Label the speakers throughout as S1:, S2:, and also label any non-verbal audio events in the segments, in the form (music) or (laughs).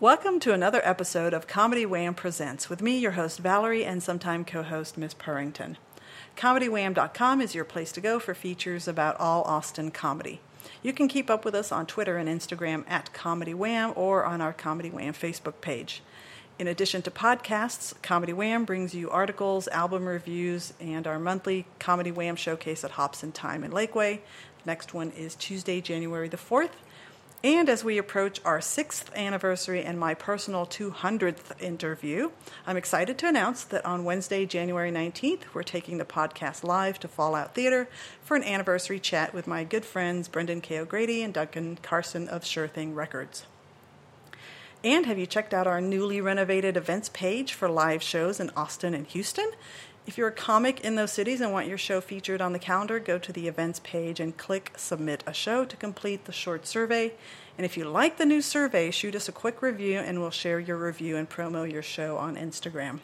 S1: Welcome to another episode of Comedy Wham Presents with me, your host Valerie, and sometime co host Miss Purrington. ComedyWham.com is your place to go for features about all Austin comedy. You can keep up with us on Twitter and Instagram at Comedy Wham or on our Comedy Wham Facebook page. In addition to podcasts, Comedy Wham brings you articles, album reviews, and our monthly Comedy Wham showcase at Hops and Time in Lakeway. Next one is Tuesday, January the 4th. And as we approach our sixth anniversary and my personal 200th interview, I'm excited to announce that on Wednesday, January 19th, we're taking the podcast live to Fallout Theater for an anniversary chat with my good friends Brendan K. O'Grady and Duncan Carson of Sure Thing Records. And have you checked out our newly renovated events page for live shows in Austin and Houston? If you're a comic in those cities and want your show featured on the calendar, go to the events page and click Submit a Show to complete the short survey. And if you like the new survey, shoot us a quick review and we'll share your review and promo your show on Instagram.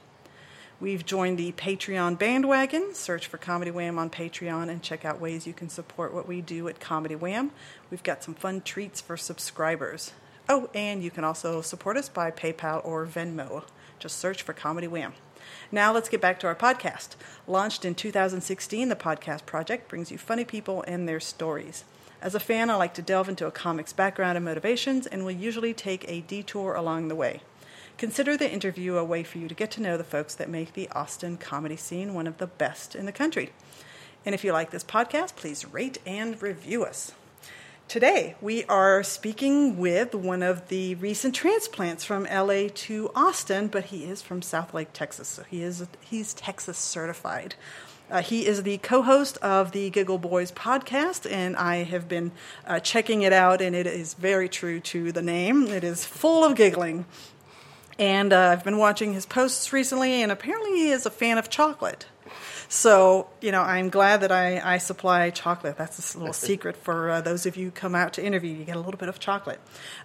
S1: We've joined the Patreon bandwagon. Search for Comedy Wham on Patreon and check out ways you can support what we do at Comedy Wham. We've got some fun treats for subscribers. Oh, and you can also support us by PayPal or Venmo. Just search for Comedy Wham. Now let's get back to our podcast. Launched in 2016, the Podcast Project brings you funny people and their stories. As a fan, I like to delve into a comic's background and motivations and will usually take a detour along the way. Consider the interview a way for you to get to know the folks that make the Austin comedy scene one of the best in the country. And if you like this podcast, please rate and review us. Today, we are speaking with one of the recent transplants from LA to Austin, but he is from Southlake, Texas, so he is he's Texas certified. Uh, he is the co-host of the Giggle Boys podcast, and I have been uh, checking it out, and it is very true to the name. It is full of giggling, and uh, I've been watching his posts recently, and apparently he is a fan of chocolate. So, you know, I'm glad that I, I supply chocolate. That's a little secret for uh, those of you who come out to interview. You get a little bit of chocolate.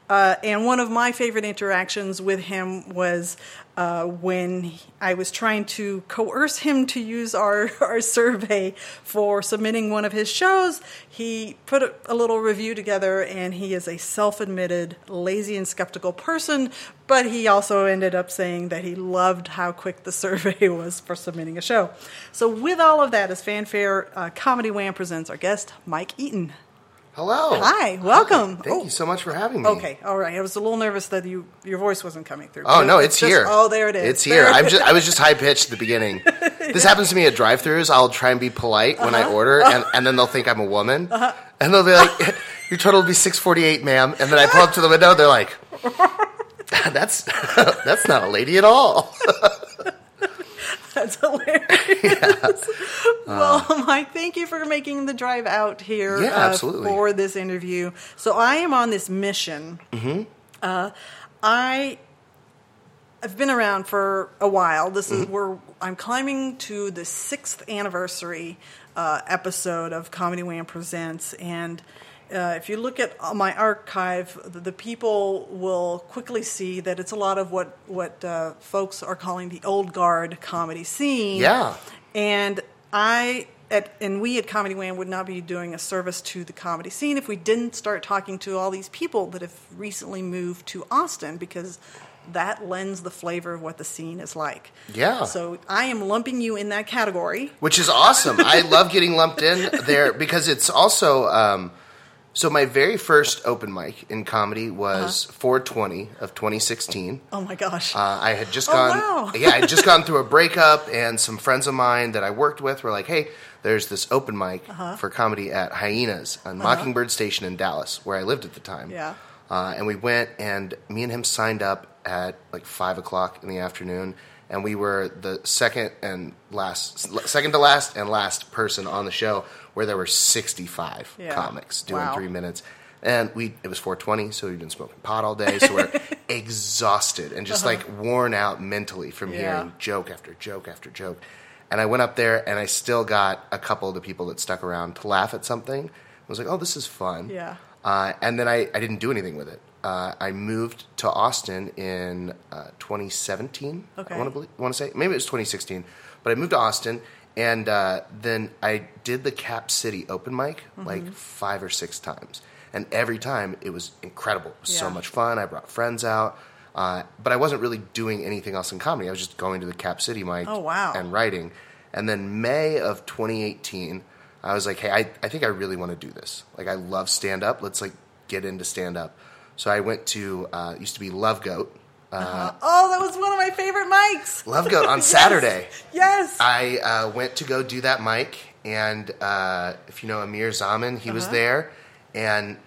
S1: Uh, and one of my favorite interactions with him was uh, when I was trying to coerce him to use our, (laughs) our survey for submitting one of his shows. He put a, a little review together, and he is a self admitted lazy and skeptical person, but he also ended up saying that he loved how quick the (laughs) survey was for submitting a show. So, with all of that, as fanfare, uh, Comedy Wham presents our guest, Mike Eaton.
S2: Hello.
S1: Hi, welcome.
S2: Thank
S1: Oh.
S2: you so much for having me.
S1: Okay, all right. I was a little nervous that you your voice wasn't coming through.
S2: Oh no, it's, here.
S1: Oh, there it is.
S2: It's
S1: There
S2: here.
S1: it
S2: I'm just I was just (laughs) high pitched at the beginning. (laughs) This happens to me at drive-throughs. I'll try and be polite when
S1: Uh-huh.
S2: I order, and, and then they'll think I'm a woman, and they'll be like, (laughs) "Your total will be 648, ma'am." And then I pull up to the window. They're like, "That's that's not a lady at all."
S1: That's hilarious. (laughs) well, Mike, thank you for making the drive out here
S2: Uh. Yeah,
S1: uh,
S2: absolutely.
S1: for this interview. So I am on this mission. Mm-hmm. Uh, I I've been around for a while. This
S2: Mm-hmm.
S1: is where I'm climbing to the sixth anniversary uh, episode of Comedy Wham Presents, and uh, if you look at my archive, the, the people will quickly see that it's a lot of what what uh, folks are calling the old guard comedy scene.
S2: Yeah.
S1: and I. At, and we at Comedy Wham would not be doing a service to the comedy scene if we didn't start talking to all these people that have recently moved to Austin because that lends the flavor of what the scene is like.
S2: Yeah.
S1: So I am lumping you in that category.
S2: which is awesome. I love getting lumped in there because it's also. Um, so my very first open mic in comedy was
S1: Uh-huh.
S2: 420 of 2016.
S1: Oh my gosh.
S2: Uh, I had just
S1: Oh,
S2: gone.
S1: wow. (laughs)
S2: yeah, I had just gone through a breakup, and some friends of mine that I worked with were like, "Hey, there's this open mic
S1: Uh-huh.
S2: for comedy at Hyenas on Mockingbird Station in Dallas, where I lived at the time."
S1: Yeah.
S2: Uh, and we went, and me and him signed up at like five o'clock in the afternoon, and we were the second and last, second to last and last person on the show, where there were sixty-five
S1: Yeah.
S2: comics doing
S1: Wow.
S2: three minutes. And we it was 420, so we've been smoking pot all day, so we're (laughs) exhausted and just like worn out mentally from
S1: Uh-huh. Yeah.
S2: hearing joke after joke after joke. And I went up there and I still got a couple of the people that stuck around to laugh at something. I was like, oh, this is fun.
S1: Yeah.
S2: Uh, and then I, I didn't do anything with it. Uh, I moved to Austin in uh, 2017.
S1: Okay.
S2: I want to want to say maybe it was 2016, but I moved to Austin, and uh, then I did the Cap City open mic
S1: Mm-hmm.
S2: like five or six times, and every time it was incredible. It was so much fun. I brought friends out. Uh, but I wasn't really doing anything else in comedy. I was just going to the Cap City mic
S1: Oh, wow.
S2: and writing. And then May of 2018, I was like, hey, I, I think I really want to do this. Like, I love stand up. Let's like get into stand up. So I went to uh, used to be Love Goat. Uh,
S1: Oh, that was one of my favorite mics.
S2: Love Goat (laughs) on
S1: Yes.
S2: Saturday.
S1: Yes.
S2: I uh, went to go do that mic, and uh, if you know Amir Zaman, he was there, and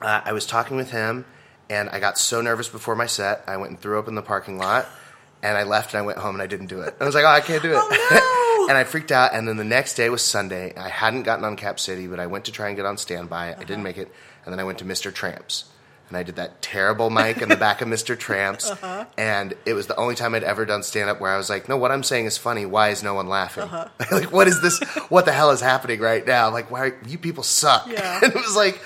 S2: uh, I was talking with him, and I got so nervous before my set, I went and threw up in the parking lot, and I left and I went home and I didn't do it. I was like, oh, I can't do it,
S1: Oh, no. (laughs)
S2: and I freaked out. And then the next day was Sunday. I hadn't gotten on Cap City, but I went to try and get on standby. I didn't make it, and then I went to Mr. Tramps. And I did that terrible mic in the back of Mr. Tramps. (laughs) Uh-huh. And it was the only time I'd ever done stand up where I was like, no, what I'm saying is funny. Why is no one laughing? Uh-huh. (laughs) like, what is this? What the hell is happening right now? Like, why you people suck?
S1: Yeah. (laughs)
S2: and it was like,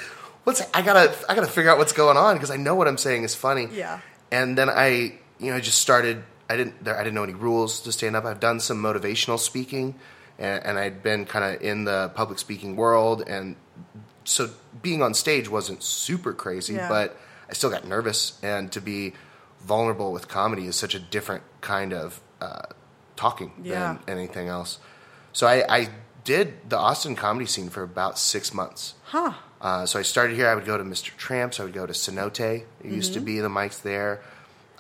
S2: what's, I gotta, I gotta figure out what's going on because I know what I'm saying is funny.
S1: Yeah.
S2: And then I, you know, I just started, I didn't, there, I didn't know any rules to stand up. I've done some motivational speaking and, and I'd been kind of in the public speaking world. And so being on stage wasn't super crazy,
S1: Yeah.
S2: but I still got nervous. And to be vulnerable with comedy is such a different kind of uh, talking
S1: Yeah.
S2: than anything else. So I, I did the Austin comedy scene for about six months.
S1: huh.
S2: Uh, so I started here. I would go to Mr. Tramps. I would go to Cenote. It used to
S1: Mm-hmm.
S2: be the mics there.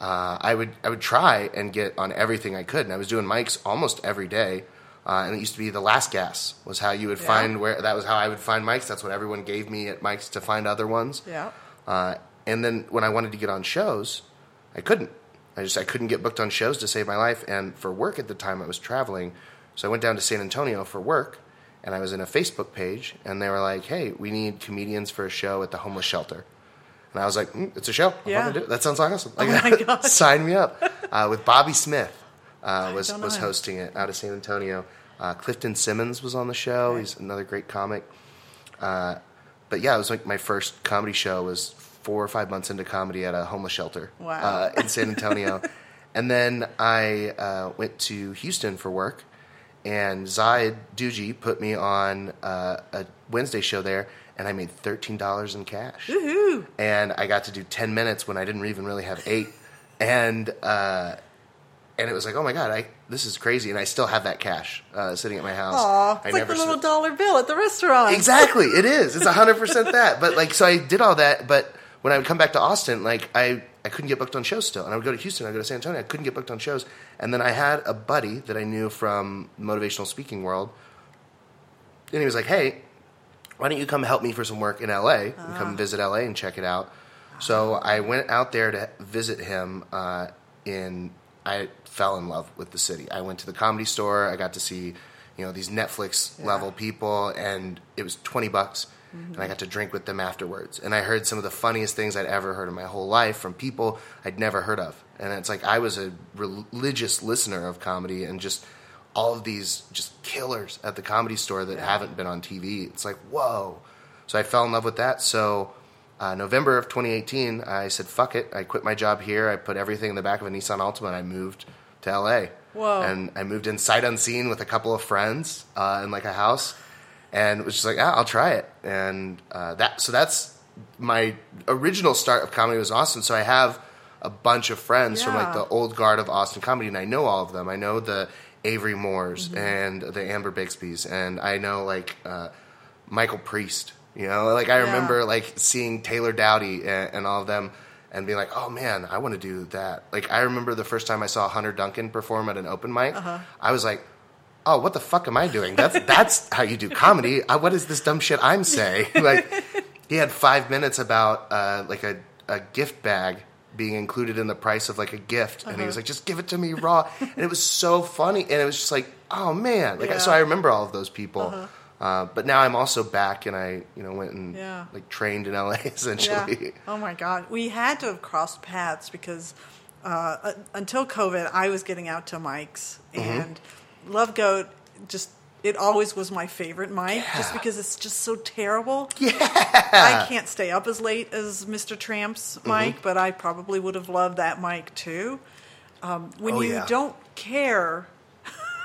S2: Uh, I would I would try and get on everything I could, and I was doing mics almost every day. Uh, and it used to be the last gas was how you would
S1: Yeah.
S2: find where that was how I would find mics. That's what everyone gave me at mics to find other ones.
S1: Yeah.
S2: Uh, and then when I wanted to get on shows, I couldn't. I just I couldn't get booked on shows to save my life. And for work at the time, I was traveling, so I went down to San Antonio for work. And I was in a Facebook page, and they were like, "Hey, we need comedians for a show at the homeless shelter." And I was like, mm, "It's a show. I'll
S1: Yeah.
S2: it. That sounds awesome. Like,
S1: my (laughs) gosh.
S2: sign me up." Uh, with Bobby Smith uh, was was hosting it out of San Antonio. Uh, Clifton Simmons was on the show. He's another great comic but yeah, it was like my first comedy show was four or five months into comedy at a homeless shelter
S1: Wow.
S2: uh, in San (laughs) Antonio. and then I uh, went to Houston for work, and Zaid Duji put me on uh, a Wednesday show there, and I made $13 in cash.
S1: Woohoo.
S2: And I got to do 10 minutes when I didn't even really have eight. And, uh, and it was like, oh my God, I, this is crazy. And I still have that cash uh, sitting at my house.
S1: Aw,
S2: I
S1: it's like the little
S2: s-
S1: dollar bill at the restaurant.
S2: Exactly, it is. It's (laughs) hundred percent that. But like, so I did all that. But when I would come back to Austin, like I, I couldn't get booked on shows still, and I would go to Houston, I would go to San Antonio, I couldn't get booked on shows. And then I had a buddy that I knew from motivational speaking world, and he was like, "Hey, why don't you come help me for some work in LA and come visit LA and check it out?" So I went out there to visit him. Uh, in I fell in love with the city. I went to the comedy store. I got to see, you know, these Netflix level people, and it was twenty bucks, and I got to drink with them afterwards. And I heard some of the funniest things I'd ever heard in my whole life from people I'd never heard of. And it's like I was a religious listener of comedy, and just all of these just killers at the comedy store that haven't been on TV. It's like whoa. So I fell in love with that. So uh, November of 2018, I said, fuck it. I quit my job here. I put everything in the back of a Nissan Altima and I moved to LA.
S1: Whoa.
S2: And I moved in sight unseen with a couple of friends uh, in like a house and it was just like, ah, I'll try it. And uh, that, so that's my original start of comedy was Austin. So I have a bunch of friends from like the old guard of Austin comedy and I know all of them. I know the Avery Moores
S1: Mm-hmm.
S2: and the Amber Bixbys and I know like uh, Michael Priest. You know, like I
S1: Yeah.
S2: remember like seeing Taylor Dowdy and, and all of them and being like, oh man, I want to do that. Like I remember the first time I saw Hunter Duncan perform at an open mic,
S1: Uh-huh.
S2: I was like, oh, what the fuck am I doing? That's (laughs) that's how you do comedy. Uh, what is this dumb shit I'm saying? (laughs) like he had five minutes about uh, like a, a gift bag being included in the price of like a gift, and he
S1: Uh-huh.
S2: was like, just give it to me raw, and it was so funny, and it was just like, oh man, like
S1: Yeah.
S2: so I remember all of those people. Uh, but now I'm also back, and I, you know, went and
S1: Yeah.
S2: like trained in (laughs) LA essentially.
S1: Yeah. Oh my God. We had to have crossed paths because uh, until COVID, I was getting out to mics,
S2: Mm-hmm.
S1: and Love Goat just. It always was my favorite mic, just because it's just so terrible. Yeah, I can't stay up as late as Mr. Tramp's
S2: Mm-hmm.
S1: mic, but I probably would have loved that mic too. Um, when
S2: Oh,
S1: you
S2: yeah.
S1: don't care,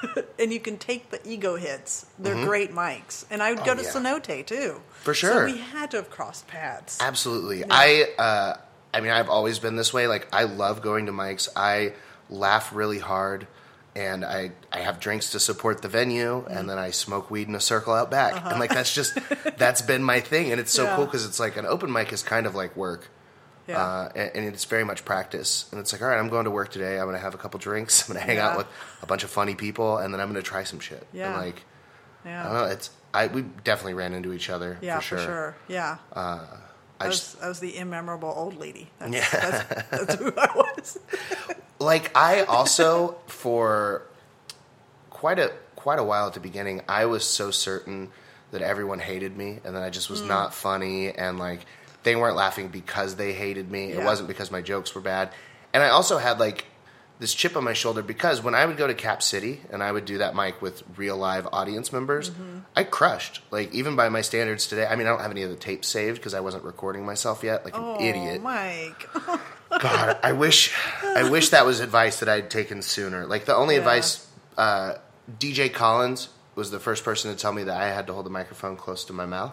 S1: (laughs) and you can take the ego hits, they're great mics. And I would go
S2: Mm-hmm. Oh,
S1: to
S2: yeah.
S1: Cenote too.
S2: For sure.
S1: So we had to have crossed paths.
S2: Absolutely. I uh, I mean, I've always been this way. Like, I love going to mics. I laugh really hard, and I I have drinks to support the venue,
S1: Mm-hmm.
S2: and then I smoke weed in a circle out back. And like, that's just that's been my thing, and it's so
S1: Uh-huh. (laughs) Yeah.
S2: cool because it's like an open mic is kind of like work.
S1: Yeah.
S2: Uh, and, and it's very much practice. And it's like, all right, I'm going to work today. I'm going to have a couple drinks. (laughs) I'm going to hang
S1: Yeah.
S2: out with a bunch of funny people, and then I'm going to try some shit.
S1: Yeah.
S2: And like,
S1: yeah.
S2: I don't know. It's I we definitely ran into each other.
S1: yeah,
S2: for sure.
S1: Yeah.
S2: I
S1: I was,
S2: just
S1: I was the immemorable old lady. That's,
S2: Yeah.
S1: that's, that's who I was. (laughs)
S2: like I also for quite a quite a while at the beginning, I was so certain that everyone hated me, and that I just was
S1: Hmm.
S2: not funny, and like they weren't laughing because they hated me. It wasn't because my jokes were bad, and I also had like this chip on my shoulder because when I would go to Cap City and I would do that mic with real live audience members,
S1: Mm-hmm.
S2: I crushed. Like even by my standards today, I mean I don't have any of the tapes saved because I wasn't recording myself yet, like an
S1: Oh,
S2: idiot.
S1: Mike. (laughs)
S2: God, I wish, I wish that was advice that I'd taken sooner. Like the only
S1: Yeah.
S2: advice, uh, DJ Collins was the first person to tell me that I had to hold the microphone close to my mouth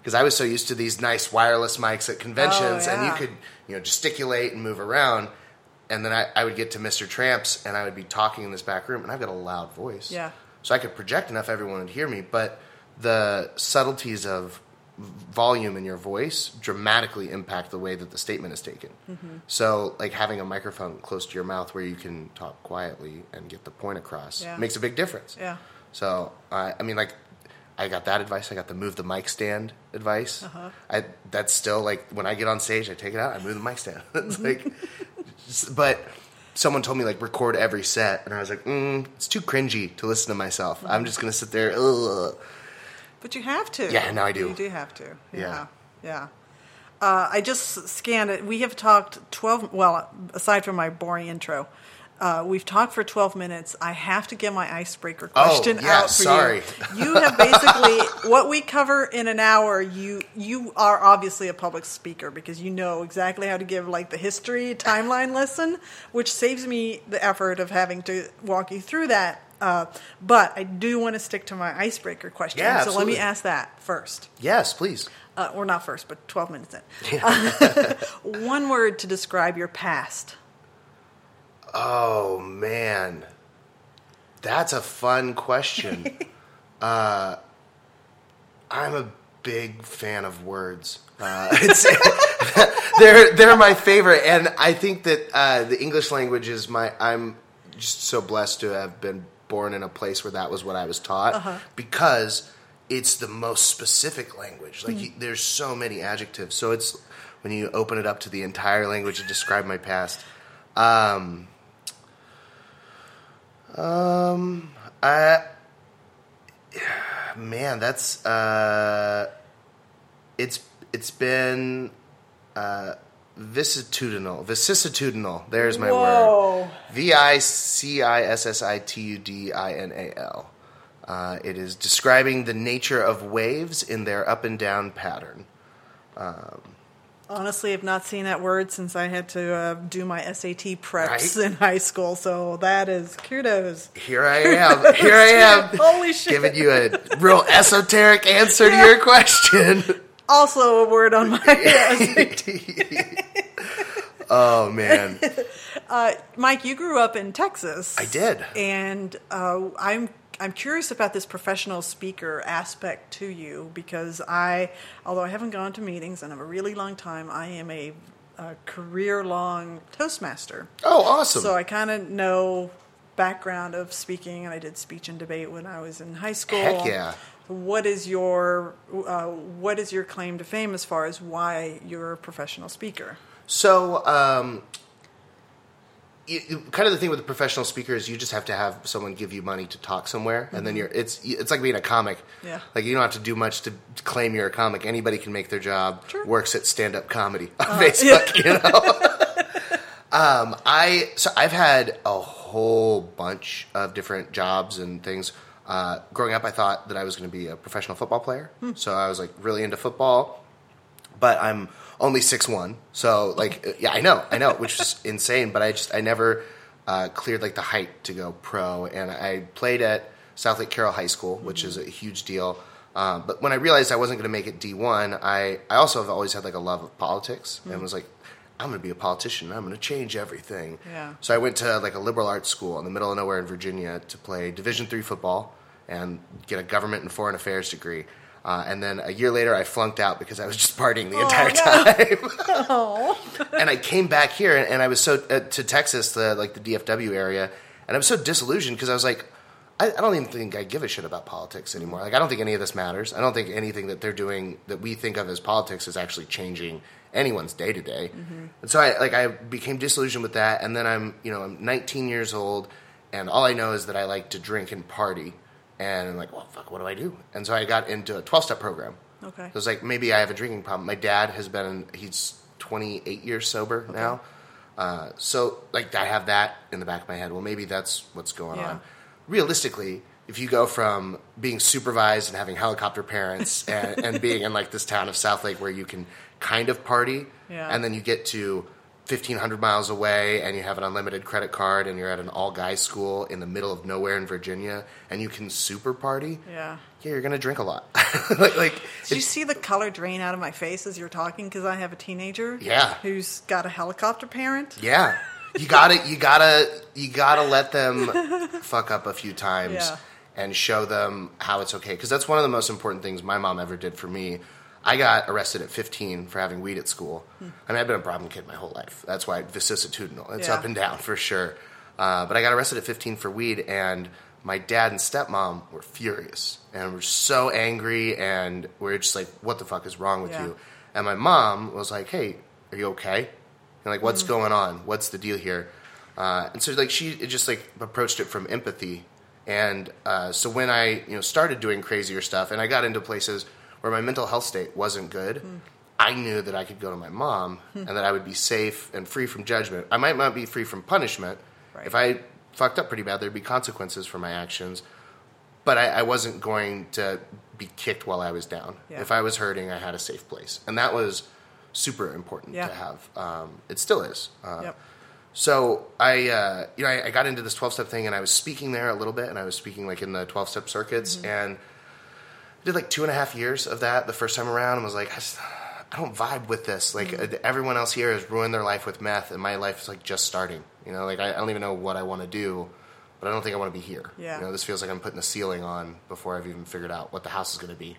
S2: because I was so used to these nice wireless mics at conventions, and you
S1: Oh,
S2: could, you know, gesticulate and move around. And then I, I would get to Mr. Tramps, and I would be talking in this back room, and I've got a loud voice,
S1: Yeah.
S2: So I could project enough everyone would hear me, but the subtleties of volume in your voice dramatically impact the way that the statement is taken.
S1: Mm-hmm.
S2: So, like having a microphone close to your mouth where you can talk quietly and get the point across
S1: Yeah.
S2: makes a big difference.
S1: Yeah.
S2: So, I I mean, like, I got that advice. I got the move the mic stand advice.
S1: Uh-huh.
S2: I that's still like when I get on stage, I take it out, I move the mic stand. (laughs) it's like, but someone told me like record every set, and I was like, mm, it's too cringy to listen to myself.
S1: Mm-hmm.
S2: I'm just gonna sit there. Ugh.
S1: But you have to.
S2: Yeah, no, I do.
S1: You do have to. Yeah.
S2: Yeah.
S1: Yeah. Uh, I just scanned it. We have talked 12, well, aside from my boring intro, uh, we've talked for 12 minutes. I have to get my icebreaker question
S2: Oh, yeah,
S1: out for
S2: sorry.
S1: you. You have basically, (laughs) what we cover in an hour, you you are obviously a public speaker because you know exactly how to give like the history timeline lesson, which saves me the effort of having to walk you through that. Uh, but I do want to stick to my icebreaker question.
S2: Yeah,
S1: so let me ask that first.
S2: Yes, please.
S1: Uh, or not first, but 12 minutes in. (laughs) (laughs) One word to describe your past.
S2: Oh man, that's a fun question. (laughs) uh, I'm a big fan of words. Uh, (laughs) it's, (laughs) they're they're my favorite, and I think that uh, the English language is my. I'm just so blessed to have been born in a place where that was what I was taught because it's the most specific language. Like you, there's so many adjectives, so it's when you open it up to the entire language to describe my past. Um, um, I, man, that's uh, it's it's been uh, vicissitudinal, vicissitudinal. There's my
S1: Whoa.
S2: word. V i c i s s i t u d i n a l. Uh, it is describing the nature of waves in their up and down pattern.
S1: Honestly, I've not seen that word since I had to uh, do my SAT preps
S2: Right?
S1: in high school. So that is kudos.
S2: Here I am. Here I (laughs) am.
S1: Holy shit.
S2: Giving you a real esoteric answer to your question.
S1: Also a word on my (laughs) SAT. (laughs)
S2: oh man.
S1: Mike, you grew up in Texas.
S2: I did.
S1: and uh, I'm I'm curious about this professional speaker aspect to you because I, although I haven't gone to meetings in a really long time, I am a, a career long Toastmaster.
S2: Oh, awesome.
S1: So I kind of know background of speaking, and I did speech and debate when I was in high school.
S2: Heck yeah.
S1: What is your uh, what is your claim to fame as far as why you're a professional speaker?
S2: So, um, you, kind of the thing with a professional speaker is you just have to have someone give you money to talk somewhere, and then you're it's it's like being a comic.
S1: Mm-hmm. Yeah.
S2: Like you don't have to do much to claim you're a comic. Anybody can make their job.
S1: Sure.
S2: Works at stand up comedy on Facebook. (laughs) You know. (laughs) um, I so I've had a whole bunch of different jobs and things. Uh, growing up, I thought that I was going to be a professional football player, so I was like really into football but I'm only six one. So like, uh, yeah, I know, I know, which is (laughs) insane. But I just I never uh, cleared like the height to go pro, and I played at Southlake Carroll High School, which is a huge deal. Um, but when I realized I wasn't going to make it D one, I I also have always had like a love of politics, and was like, I'm going to be a politician. I'm going to change everything.
S1: Yeah.
S2: So I went to like a liberal arts school in the middle of nowhere in Virginia to play Division three football and get a government and foreign affairs degree. Uh, and then a year later, I flunked out because I was just partying the entire time. (laughs) and I came back here, and, and I was so uh, to Texas, the like the DFW area, and I was so disillusioned because I was like, I, I don't even think I give a shit about politics anymore. Like, I don't think any of this matters. I don't think anything that they're doing that we think of as politics is actually changing anyone's day to day. And so I like I became disillusioned with that, and then I'm you know I'm 19 years old, and all I know is that I like to drink and party, and I'm like, well, fuck, what do I do? And so I got into a 12 step program.
S1: Okay.
S2: So it was like maybe I have a drinking problem. My dad has been he's 28 years sober now. Uh, so like I have that in the back of my head. Well, maybe that's what's going
S1: Yeah.
S2: on. Realistically, if you go from being supervised and having helicopter parents (laughs) and, and being in like this town of Southlake where you can kind of party,
S1: Yeah.
S2: and then you get to 1500 miles away and you have an unlimited credit card and you're at an all guys school in the middle of nowhere in Virginia and you can super party,
S1: Yeah.
S2: yeah, you're gonna drink a lot. (laughs) like, like
S1: Did you see the color drain out of my face as you're talking? Because I have a teenager.
S2: Yeah.
S1: Who's got a helicopter parent.
S2: Yeah, you gotta, you gotta, you gotta let them (laughs) fuck up a few times
S1: Yeah.
S2: and show them how it's okay. Because that's one of the most important things my mom ever did for me. I got arrested at 15 for having weed at school. I mean, I've been a problem kid my whole life. That's why vicissitudinal. It's
S1: Yeah.
S2: up and down for sure. Uh, but I got arrested at 15 for weed, and my dad and stepmom were furious and were so angry, and we are just like, "What the fuck is wrong with
S1: Yeah.
S2: you?" And my mom was like, "Hey, are you okay?" And like, what's going on? What's the deal here? Uh, and so like she just like approached it from empathy. And uh, so when I you know started doing crazier stuff, and I got into places where my mental health state wasn't good, I knew that I could go to my mom and that I would be safe and free from judgment. I might not be free from punishment.
S1: Right.
S2: If I fucked up pretty bad, there'd be consequences for my actions. But I, I wasn't going to be kicked while I was down.
S1: Yeah.
S2: If I was hurting, I had a safe place, and that was super important
S1: Yeah.
S2: to have. Um, it still is. Uh,
S1: Yep.
S2: so I, uh, you know, I, I got into this twelve step thing, and I was speaking there a little bit, and I was speaking like in the twelve step circuits,
S1: Mm-hmm.
S2: and I did like two and a half years of that the first time around, and was like, I, just, I don't vibe with this. Like
S1: Mm-hmm.
S2: uh, everyone else here has ruined their life with meth, and my life is like just starting. You know, like I, I don't even know what I want to do, but I don't think I want to be here.
S1: Yeah.
S2: You know, this feels like I'm putting a ceiling on before I've even figured out what the house is going to be,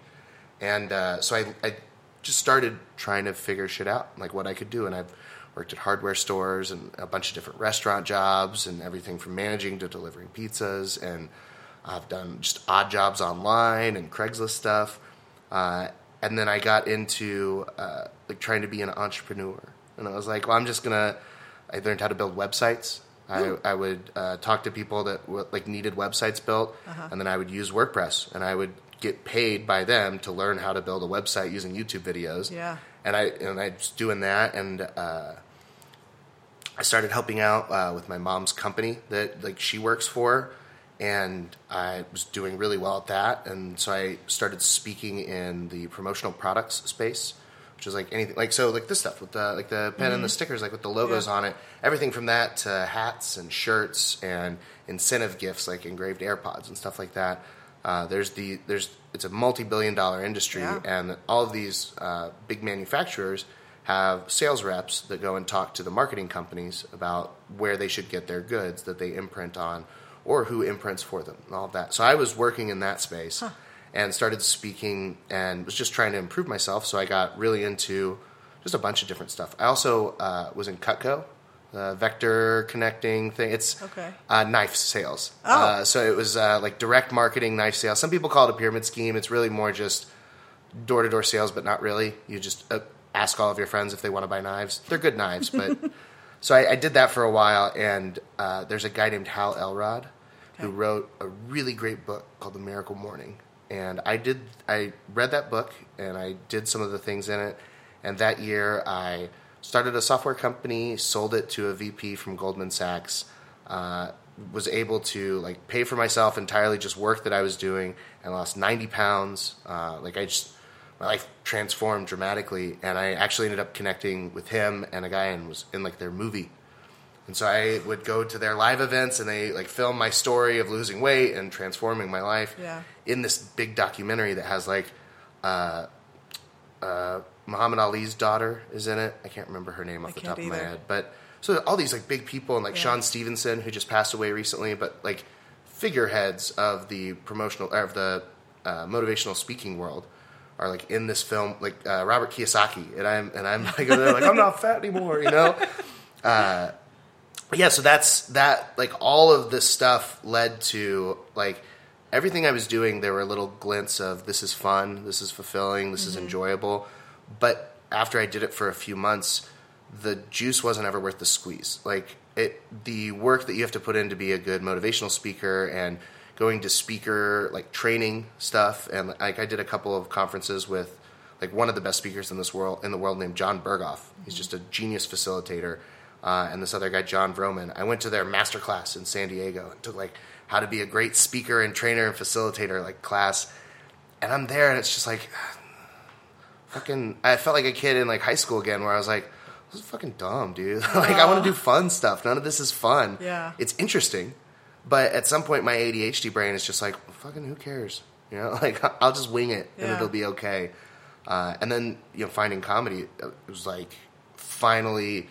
S2: and uh, so I, I just started trying to figure shit out, like what I could do, and I've worked at hardware stores and a bunch of different restaurant jobs and everything from managing to delivering pizzas and I've done just odd jobs online and Craigslist stuff. Uh, and then I got into uh, like trying to be an entrepreneur. And I was like, well, I'm just gonna. I learned how to build websites. I, I would uh, talk to people that like needed websites built, and then I would use WordPress, and I would get paid by them to learn how to build a website using YouTube videos.
S1: Yeah.
S2: And I and I was doing that, and uh, I started helping out uh, with my mom's company that like she works for, and I was doing really well at that. And so I started speaking in the promotional products space, which is like anything like so like this stuff with the like the pen and the stickers, like with the logos
S1: Yeah.
S2: on it, everything from that to hats and shirts and incentive gifts like engraved AirPods and stuff like that. Uh, there's the there's it's a multi-billion dollar industry,
S1: Yeah.
S2: and all of these uh, big manufacturers have sales reps that go and talk to the marketing companies about where they should get their goods that they imprint on or who imprints for them and all of that. So I was working in that space and started speaking and was just trying to improve myself. So I got really into just a bunch of different stuff. I also uh, was in Cutco, the vector connecting thing. It's
S1: Okay.
S2: uh, knife sales.
S1: Oh.
S2: Uh, so it was uh, like direct marketing knife sales. Some people call it a pyramid scheme. It's really more just door to door sales, but not really. You just uh, ask all of your friends if they want to buy knives. They're good knives, but (laughs) so I, I did that for a while. And uh, there's a guy named Hal Elrod who wrote a really great book called The Miracle Morning. And I did. I read that book and I did some of the things in it. And that year, I started a software company, sold it to a VP from Goldman Sachs. Uh, was able to like pay for myself entirely, just work that I was doing, and lost ninety pounds. Uh, like I just my life transformed dramatically, and I actually ended up connecting with him and a guy and was in like their movie. And so I would go to their live events and they like film my story of losing weight and transforming my life
S1: Yeah.
S2: in this big documentary that has like uh, uh, Muhammad Ali's daughter is in it. I can't remember her name off
S1: I
S2: the top of my head, but so all these like big people and like
S1: Yeah.
S2: Sean Stephenson who just passed away recently, but like figureheads of the promotional or of the uh, motivational speaking world are like in this film, like uh, Robert Kiyosaki, and I'm and I'm (laughs) like, like I'm not fat anymore, you know. (laughs) Uh, yeah, so that's that. Like all of this stuff led to like everything I was doing. There were little glints of this is fun, this is fulfilling, this is enjoyable. But after I did it for a few months, the juice wasn't ever worth the squeeze. Like it, the work that you have to put in to be a good motivational speaker and going to speaker like training stuff and like I did a couple of conferences with like one of the best speakers in this world in the world named John Berghoff. He's just a genius facilitator. Uh, and this other guy, Jon Vroman. I went to their master class in San Diego and took like how to be a great speaker and trainer and facilitator like class. And I'm there and it's just like (sighs) fucking I felt like a kid in like high school again where I was like, this is fucking dumb, dude. (laughs) like I want to do fun stuff. None of this is fun.
S1: Yeah.
S2: It's interesting. But at some point my ADHD brain is just like, fucking who cares? You know, (laughs) like I'll just wing it and
S1: Yeah.
S2: it'll be okay. Uh, and then, you know, finding comedy, uh, it was like finally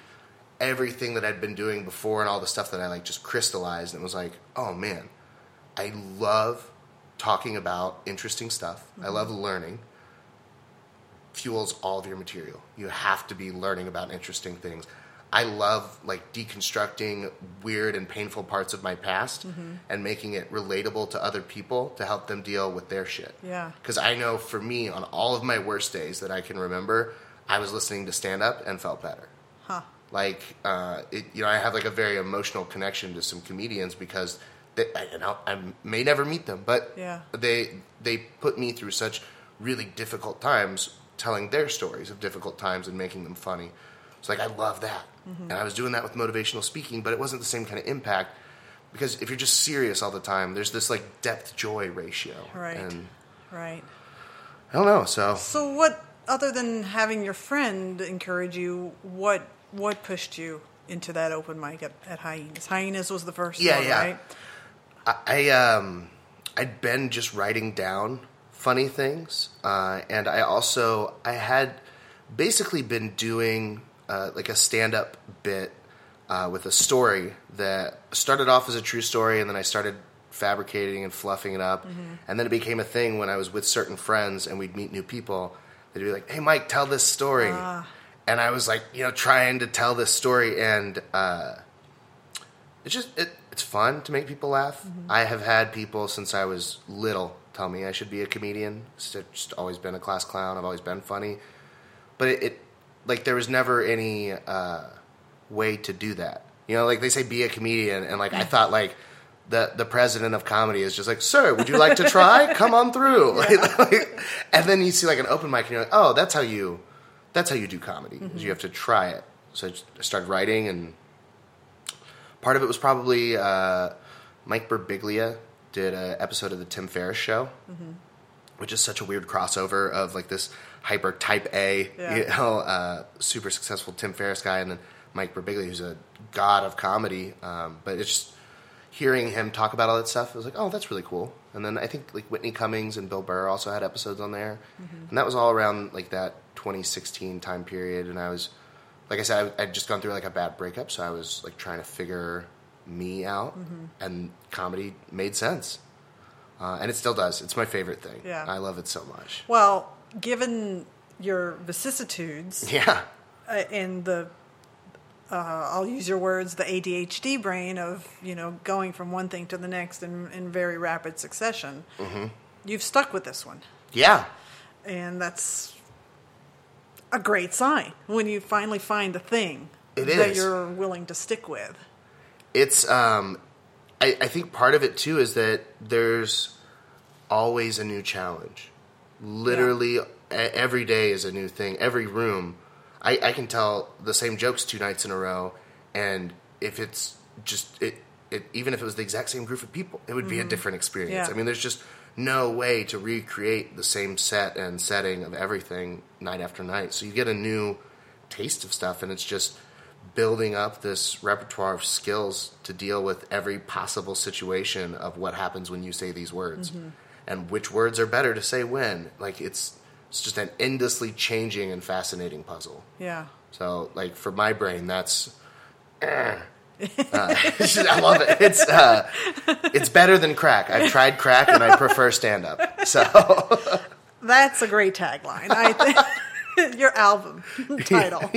S2: everything that I'd been doing before and all the stuff that I like just crystallized and it was like, oh man, I love talking about interesting stuff. I love learning. Fuels all of your material. You have to be learning about interesting things. I love like deconstructing weird and painful parts of my past and making it relatable to other people to help them deal with their shit.
S1: Yeah.
S2: Because I know for me, on all of my worst days that I can remember, I was listening to stand up and felt better
S1: Huh.
S2: like uh, it, you know i have like a very emotional connection to some comedians because they, I, you know, I may never meet them but
S1: Yeah.
S2: they they put me through such really difficult times telling their stories of difficult times and making them funny it's like i love that and i was doing that with motivational speaking but it wasn't the same kind of impact because if you're just serious all the time there's this like depth joy ratio
S1: Right.
S2: and
S1: Right.
S2: i don't know so
S1: So what other than having your friend encourage you, what what pushed you into that open mic at, at Hyenas? Hyenas was the first
S2: Yeah,
S1: one,
S2: yeah.
S1: right?
S2: I, I um I'd been just writing down funny things, uh, and I also I had basically been doing uh, like a stand up bit uh, with a story that started off as a true story, and then I started fabricating and fluffing it up, and then it became a thing when I was with certain friends and we'd meet new people. They'd be like, "Hey, Mike, tell this story," and I was like, you know, trying to tell this story, and uh, it's just it, it's fun to make people laugh. I have had people since I was little tell me I should be a comedian. It's just always been a class clown. I've always been funny, but it, it like there was never any uh, way to do that. You know, like they say, be a comedian, and like I thought, like the the president of comedy is just like, sir, would you like to try? Come on through. (laughs) Like, like- and then you see like an open mic, and you're like, oh, that's how you that's how you do comedy. is You have to try it. So I started writing and part of it was probably uh, Mike Birbiglia did an episode of the Tim Ferriss show, which is such a weird crossover of like this hyper type A,
S1: Yeah.
S2: you know, uh, super successful Tim Ferriss guy, and then Mike Birbiglia, who's a god of comedy. Um, but it's just hearing him talk about all that stuff. I was like, oh, that's really cool. And then I think like Whitney Cummings and Bill Burr also had episodes on there, and that was all around like that 2016 time period. And I was like I said, I, I'd just gone through like a bad breakup, so I was like trying to figure me out, and comedy made sense, uh, and it still does. It's my favorite thing.
S1: Yeah.
S2: I love it so much.
S1: Well, given your vicissitudes
S2: Yeah,
S1: uh, and the uh, I'll use your words, the ADHD brain of you know going from one thing to the next in, in very rapid succession.
S2: Mm-hmm.
S1: You've stuck with this one,
S2: yeah,
S1: and that's a great sign when you finally find the thing
S2: It
S1: that
S2: is.
S1: you're willing to stick with.
S2: it's. Um, I, I think part of it too is that there's always a new challenge. Literally, e- every day is a new thing. Every room, I, I can tell the same jokes two nights in a row, and if it's just it, it even if it was the exact same group of people, it would be a mm-hmm. different experience.
S1: Yeah.
S2: I mean, there's just no way to recreate the same set and setting of everything night after night. So you get a new taste of stuff, and it's just building up this repertoire of skills to deal with every possible situation of what happens when you say these words mm-hmm. And which words are better to say when like it's it's just an endlessly changing and fascinating puzzle.
S1: Yeah.
S2: So, like for my brain, that's. (clears throat) Uh, (laughs) I love it. It's uh, it's better than crack. I've tried crack and I prefer stand up. So (laughs)
S1: That's a great tagline. I think (laughs) your album title.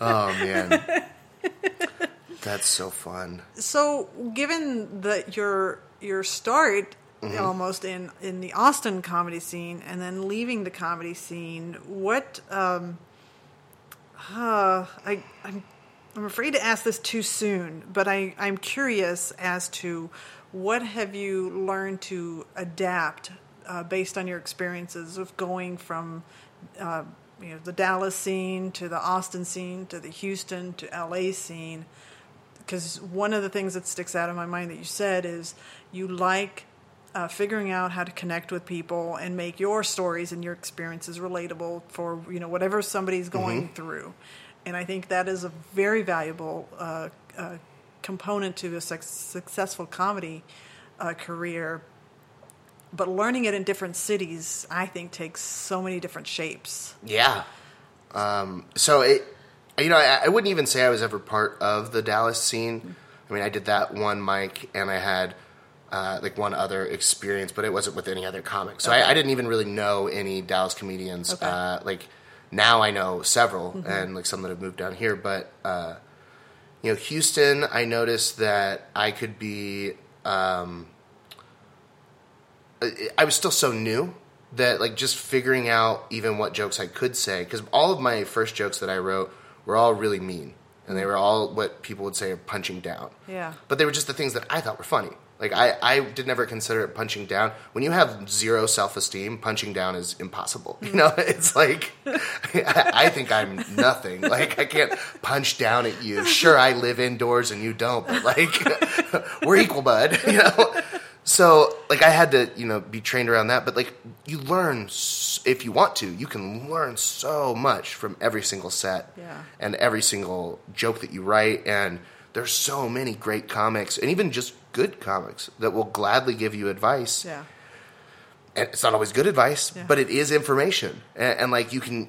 S2: oh man, that's so fun.
S1: So, given that your your start
S2: Mm-hmm.
S1: almost in in the Austin comedy scene and then leaving the comedy scene, what um, uh, I I'm I'm afraid to ask this too soon, but I I'm curious as to what have you learned to adapt uh, based on your experiences of going from uh, you know the Dallas scene to the Austin scene to the Houston to LA scene because one of the things that sticks out in my mind that you said is you like uh, figuring out how to connect with people and make your stories and your experiences relatable for you know whatever somebody's going through, and I think that is a very valuable uh, uh, component to a suc successful comedy uh, career. But learning it in different cities, I think, takes so many different shapes.
S2: Yeah. Um, so it, you know, I, I wouldn't even say I was ever part of the Dallas scene. I mean, I did that one mic, and I had uh, like one other experience, but it wasn't with any other comics. So
S1: Okay.
S2: I, I didn't even really know any Dallas comedians.
S1: Okay.
S2: Uh, like now, I know several, and like some that have moved down here. But uh, you know, Houston, I noticed that I could be. Um, I was still so new that like just figuring out even what jokes I could say because all of my first jokes that I wrote were all really mean and they were all what people would say are punching down.
S1: Yeah.
S2: But they were just the things that I thought were funny. Like I, I did never consider it punching down. When you have zero self esteem, punching down is impossible. You know, (laughs) it's like I, I think I'm nothing. Like I can't punch down at you. Sure, I live indoors and you don't, but like (laughs) we're equal, bud. (laughs) You know. So like I had to you know be trained around that, but like you learn s- if you want to, you can learn so much from every single set
S1: Yeah.
S2: and every single joke that you write and there's so many great comics and even just good comics that will gladly give you advice.
S1: Yeah.
S2: and it's not always good advice
S1: Yeah.
S2: but it is information. And, and like you can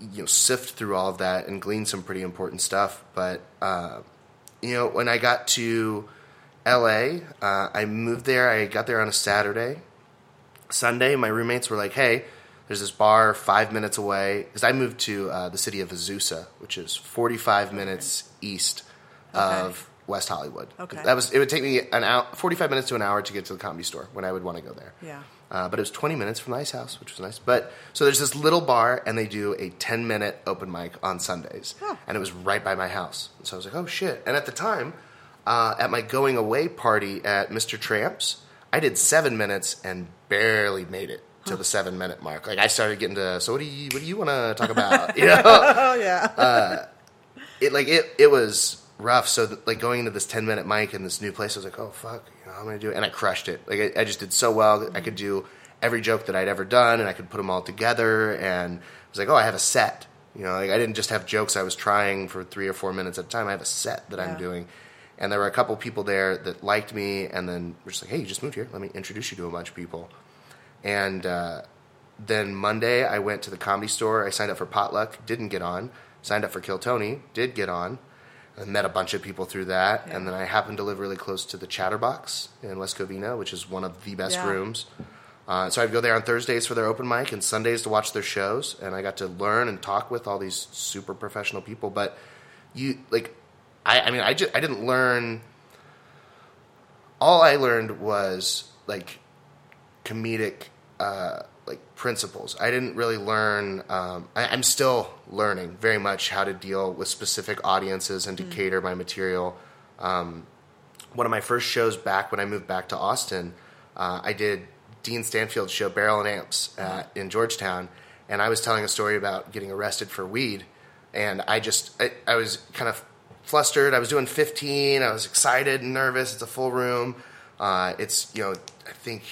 S2: you know sift through all of that and glean some pretty important stuff. But uh, you know when i got to la uh, i moved there. I got there on a saturday. Sunday my roommates were like hey there's this bar five minutes away. Because i moved to uh, the city of azusa which is 45 minutes east of west hollywood
S1: Okay.
S2: that was it would take me an hour 45 minutes to an hour to get to the comedy store when i would want to go there
S1: Yeah.
S2: uh, but it was 20 minutes from the Ice House, which was nice. But so there's this little bar, and they do a 10 minute open mic on Sundays,
S1: Huh.
S2: and it was right by my house. So I was like, oh shit! And at the time, uh, at my going away party at Mr. Tramp's, I did seven minutes and barely made it to the seven minute mark. Like I started getting to, so what do you what do you want to talk about? (laughs) You know,
S1: Oh (laughs) yeah.
S2: it like it it was rough. So th- like going into this ten minute mic in this new place, I was like, oh fuck, you know, I'm gonna do it, and I crushed it. Like I, I just did so well. that I could do every joke that I'd ever done, and I could put them all together. And I was like, oh, I have a set. You know, like I didn't just have jokes I was trying for three or four minutes at a time. I have a set that
S1: Yeah.
S2: I'm doing. And there were a couple people there that liked me, and then were just like, "Hey, you just moved here. Let me introduce you to a bunch of people." And uh, then Monday, I went to the comedy store. I signed up for Potluck, didn't get on. Signed up for Kill Tony, did get on. I met a bunch of people through that. And then I happened to live really close to the Chatterbox in West Covina, which is one of the best
S1: Yeah.
S2: rooms. Uh, so I'd go there on Thursdays for their open mic and Sundays to watch their shows. And I got to learn and talk with all these super professional people. But you, like, I, I mean, I, just, I didn't learn. All I learned was, like, comedic uh, like principles. I didn't really learn. Um, I, I'm still learning very much how to deal with specific audiences and to cater my material. Um, one of my first shows back when I moved back to Austin, uh, I did Dean Stanfield's show Barrel and Amps at, in Georgetown, and I was telling a story about getting arrested for weed, and I just I, I was kind of flustered. I was doing 15. I was excited and nervous. It's a full room. Uh, it's you know I think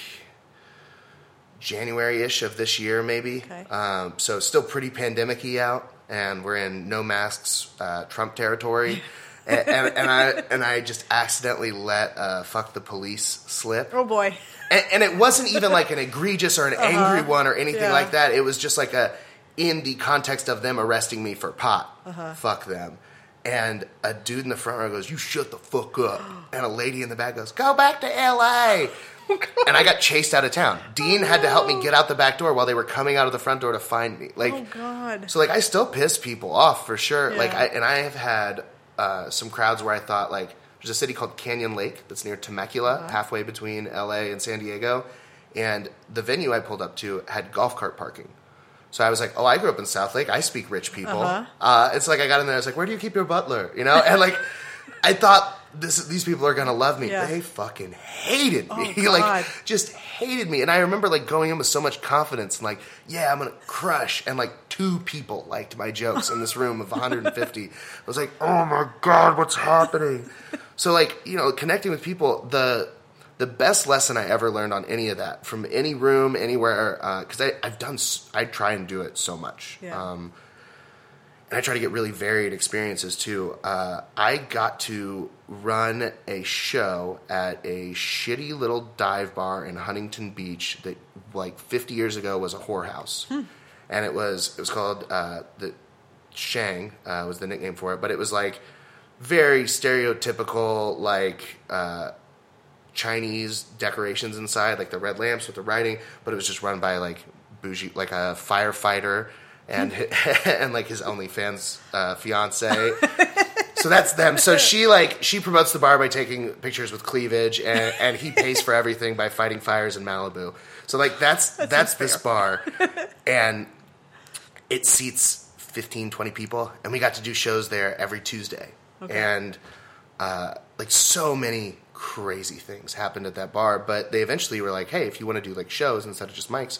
S2: January-ish of this year, maybe.
S1: Okay.
S2: Um, so still pretty pandemic-y out, and we're in no masks uh, Trump territory. (laughs) and, and, and I and I just accidentally let uh, "fuck the police" slip.
S1: Oh boy.
S2: And, and it wasn't even like an egregious or an (laughs) angry one or anything
S1: Yeah.
S2: like that. It was just like a in the context of them arresting me for pot.
S1: Uh-huh.
S2: Fuck them. And a dude in the front row goes, "You shut the fuck up," (gasps) and a lady in the back goes, "Go back to L.A." and I got chased out of town. Dean had to help me get out the back door while they were coming out of the front door to find me. Like,
S1: Oh God.
S2: so like I still piss people off for sure. Like I and I have had uh, some crowds where I thought like there's a city called Canyon Lake that's near Temecula,
S1: Uh-huh.
S2: halfway between LA and San Diego, and the venue I pulled up to had golf cart parking. So I was like, "Oh, I grew up in Southlake. I speak rich people."
S1: Uh-huh.
S2: uh it's like I got in there. I was like, "Where do you keep your butler?" You know, and like I thought this these people are gonna love me.
S1: Yeah.
S2: They fucking hated me.
S1: Oh, (laughs)
S2: like just hated me. And I remember like going in with so much confidence and like, yeah, I'm gonna crush. And like two people liked my jokes in this (laughs) room of 150. I was like, oh my god, what's happening? So like, you know, connecting with people, the the best lesson I ever learned on any of that from any room, anywhere, because I I've done I try and do it so much.
S1: Yeah.
S2: Um, and I try to get really varied experiences too. Uh, I got to run a show at a shitty little dive bar in Huntington Beach that, like, 50 years ago was a whorehouse, and it was it was called uh, the Shang uh, was the nickname for it, but it was like very stereotypical, like. Uh, Chinese decorations inside, like the red lamps with the writing, but it was just run by like bougie, like a firefighter and (laughs) and like his OnlyFans uh, fiance. (laughs) so that's them. So she like she promotes the bar by taking pictures with cleavage, and, and he pays for everything by fighting fires in Malibu. So like that's that's, this bar, and it seats 15, 20 people, and we got to do shows there every Tuesday, and uh, like so many crazy things happened at that bar. But they eventually were like, "Hey, if you want to do like shows instead of just mics,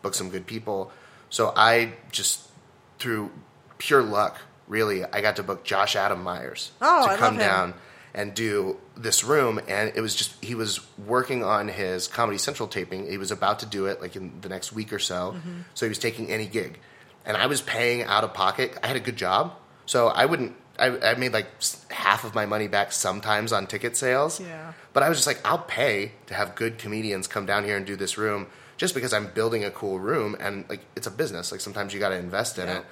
S2: book some good people." So I just through pure luck, really, I got to book Josh Adam Meyers
S1: Oh,
S2: to
S1: I
S2: come down and do this room. And it was just he was working on his comedy central taping. He was about to do it like in the next week or so.
S1: Mm-hmm.
S2: so he was taking any gig. And i was paying out of pocket. I had a good job. So i wouldn't i, I made like half of my money back sometimes on ticket sales.
S1: Yeah.
S2: but i was just like i'll pay to have good comedians come down here and do this room just because i'm building a cool room and like it's a business like sometimes you got to invest in
S1: Yeah.
S2: it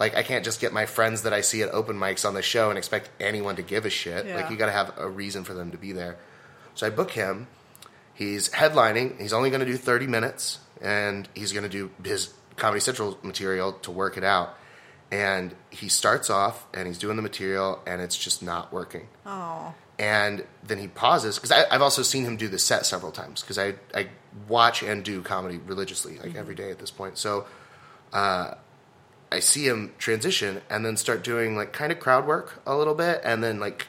S2: like I can't just get my friends that I see at open mics on the show and expect anyone to give a shit.
S1: Yeah.
S2: Like you got to have a reason for them to be there. So I book him. He's headlining. He's only going to do 30 minutes and he's going to do his Comedy Central material to work it out. And he starts off and he's doing the material and it's just not working.
S1: Oh.
S2: And then he pauses because I've also seen him do the set several times because I, I watch and do comedy religiously like every day at this point. So I see him transition and then start doing like kind of crowd work a little bit and then like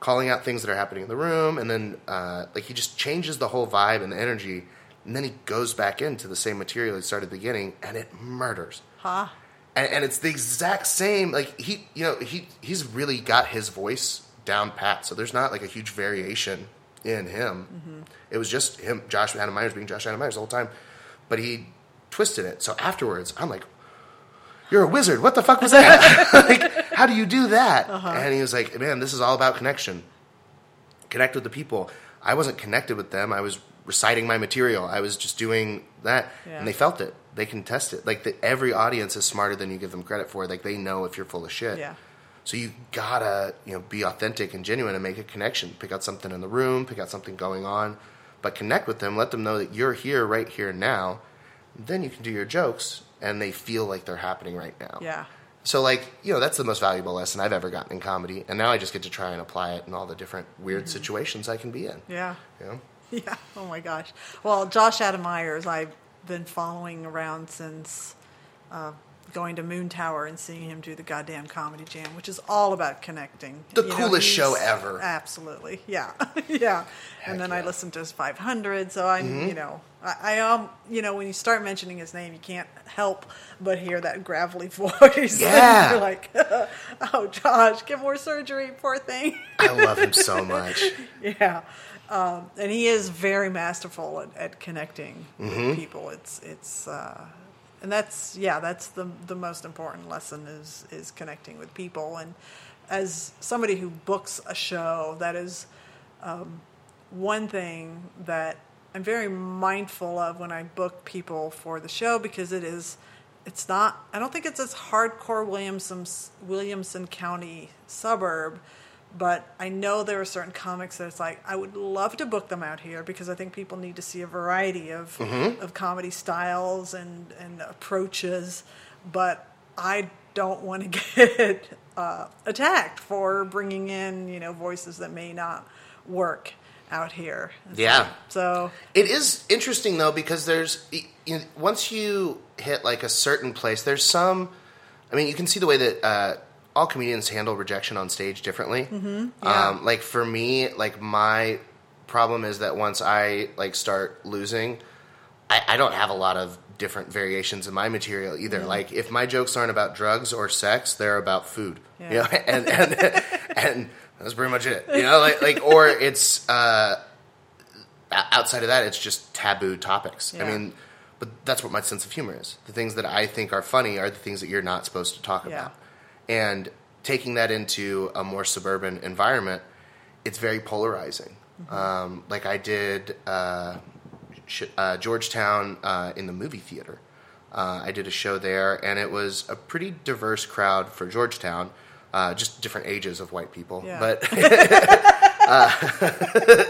S2: calling out things that are happening in the room and then uh, like he just changes the whole vibe and the energy and then he goes back into the same material he started at the beginning and it murders
S1: Huh.
S2: and, and it's the exact same like he you know he he's really got his voice down pat. So there's not like a huge variation in him. Mm-hmm. It was just him josh adam meyers being josh adam meyers the whole time but he twisted it. So afterwards i'm like you're a wizard. What the fuck was that? (laughs) (laughs) Like how do you do that? Uh-huh. And he was like man this is all about connection. Connect with the people. I wasn't connected with them. I was reciting my material. I was just doing that.
S1: Yeah.
S2: and they felt it. They can test it. Like the, every audience is smarter than you give them credit for. Like they know if you're full of shit.
S1: Yeah.
S2: So you gotta you know be authentic and genuine and make a connection pick out something in the room pick out something going on but connect with them let them know that you're here right here now then you can do your jokes and they feel like they're happening right now
S1: Yeah.
S2: so like you know that's the most valuable lesson i've ever gotten in comedy and now i just get to try and apply it in all the different weird situations i can be in
S1: Yeah.
S2: you know (laughs)
S1: Yeah. Oh my gosh. Well, Josh Adam Meyers, I've been following around since uh, going to Moontower and seeing him do the goddamn comedy jam, which is all about connecting.
S2: The
S1: You
S2: coolest
S1: he's-
S2: show ever.
S1: Absolutely. Yeah. (laughs) yeah. and then I
S2: yeah. Mm-hmm.
S1: listened to his 500. So I'm, you know, I, I um, you know, when you start mentioning his name, you can't help but hear that gravelly (laughs) voice. (laughs)
S2: Yeah.
S1: You're like, oh, Josh, get more surgery, poor thing.
S2: i love him so much
S1: Yeah, um, and he is very masterful at, at connecting
S2: Mm-hmm.
S1: with people. It's it's uh, and that's yeah, that's the the most important lesson is is connecting with people. And as somebody who books a show, that is um, one thing that I'm very mindful of when I book people for the show because it is. It's not. I don't think it's as hardcore Williamson Williamson County suburb, but I know there are certain comics that it's like I would love to book them out here because I think people need to see a variety of of comedy styles and and approaches, but I don't want to (laughs) get uh, attacked for bringing in you know voices that may not work out here.
S2: Yeah.
S1: So
S2: It is interesting though because there's you know, once you hit like a certain place, there's some. I mean, you can see the way that uh, all comedians handle rejection on stage differently. Mm-hmm.
S1: Yeah.
S2: Um, like for me, like my problem is that once I like start losing, I, I don't have a lot of different variations in my material either. Like if my jokes aren't about drugs or sex, they're about food. You
S1: Yeah.
S2: know, (laughs) and and (laughs) and that's pretty much it. You know, like like or it's. Uh, outside of that, it's just taboo topics.
S1: Yeah.
S2: I mean, but that's what my sense of humor is. The things that I think are funny are the things that you're not supposed to talk about. And taking that into a more suburban environment, it's very polarizing.
S1: Mm-hmm.
S2: Um, like I did uh, sh- uh, Georgetown uh, in the movie theater. Uh, I did a show there, and it was a pretty diverse crowd for Georgetown. Uh, just different ages of white people,
S1: Yeah.
S2: but (laughs) (laughs) (laughs)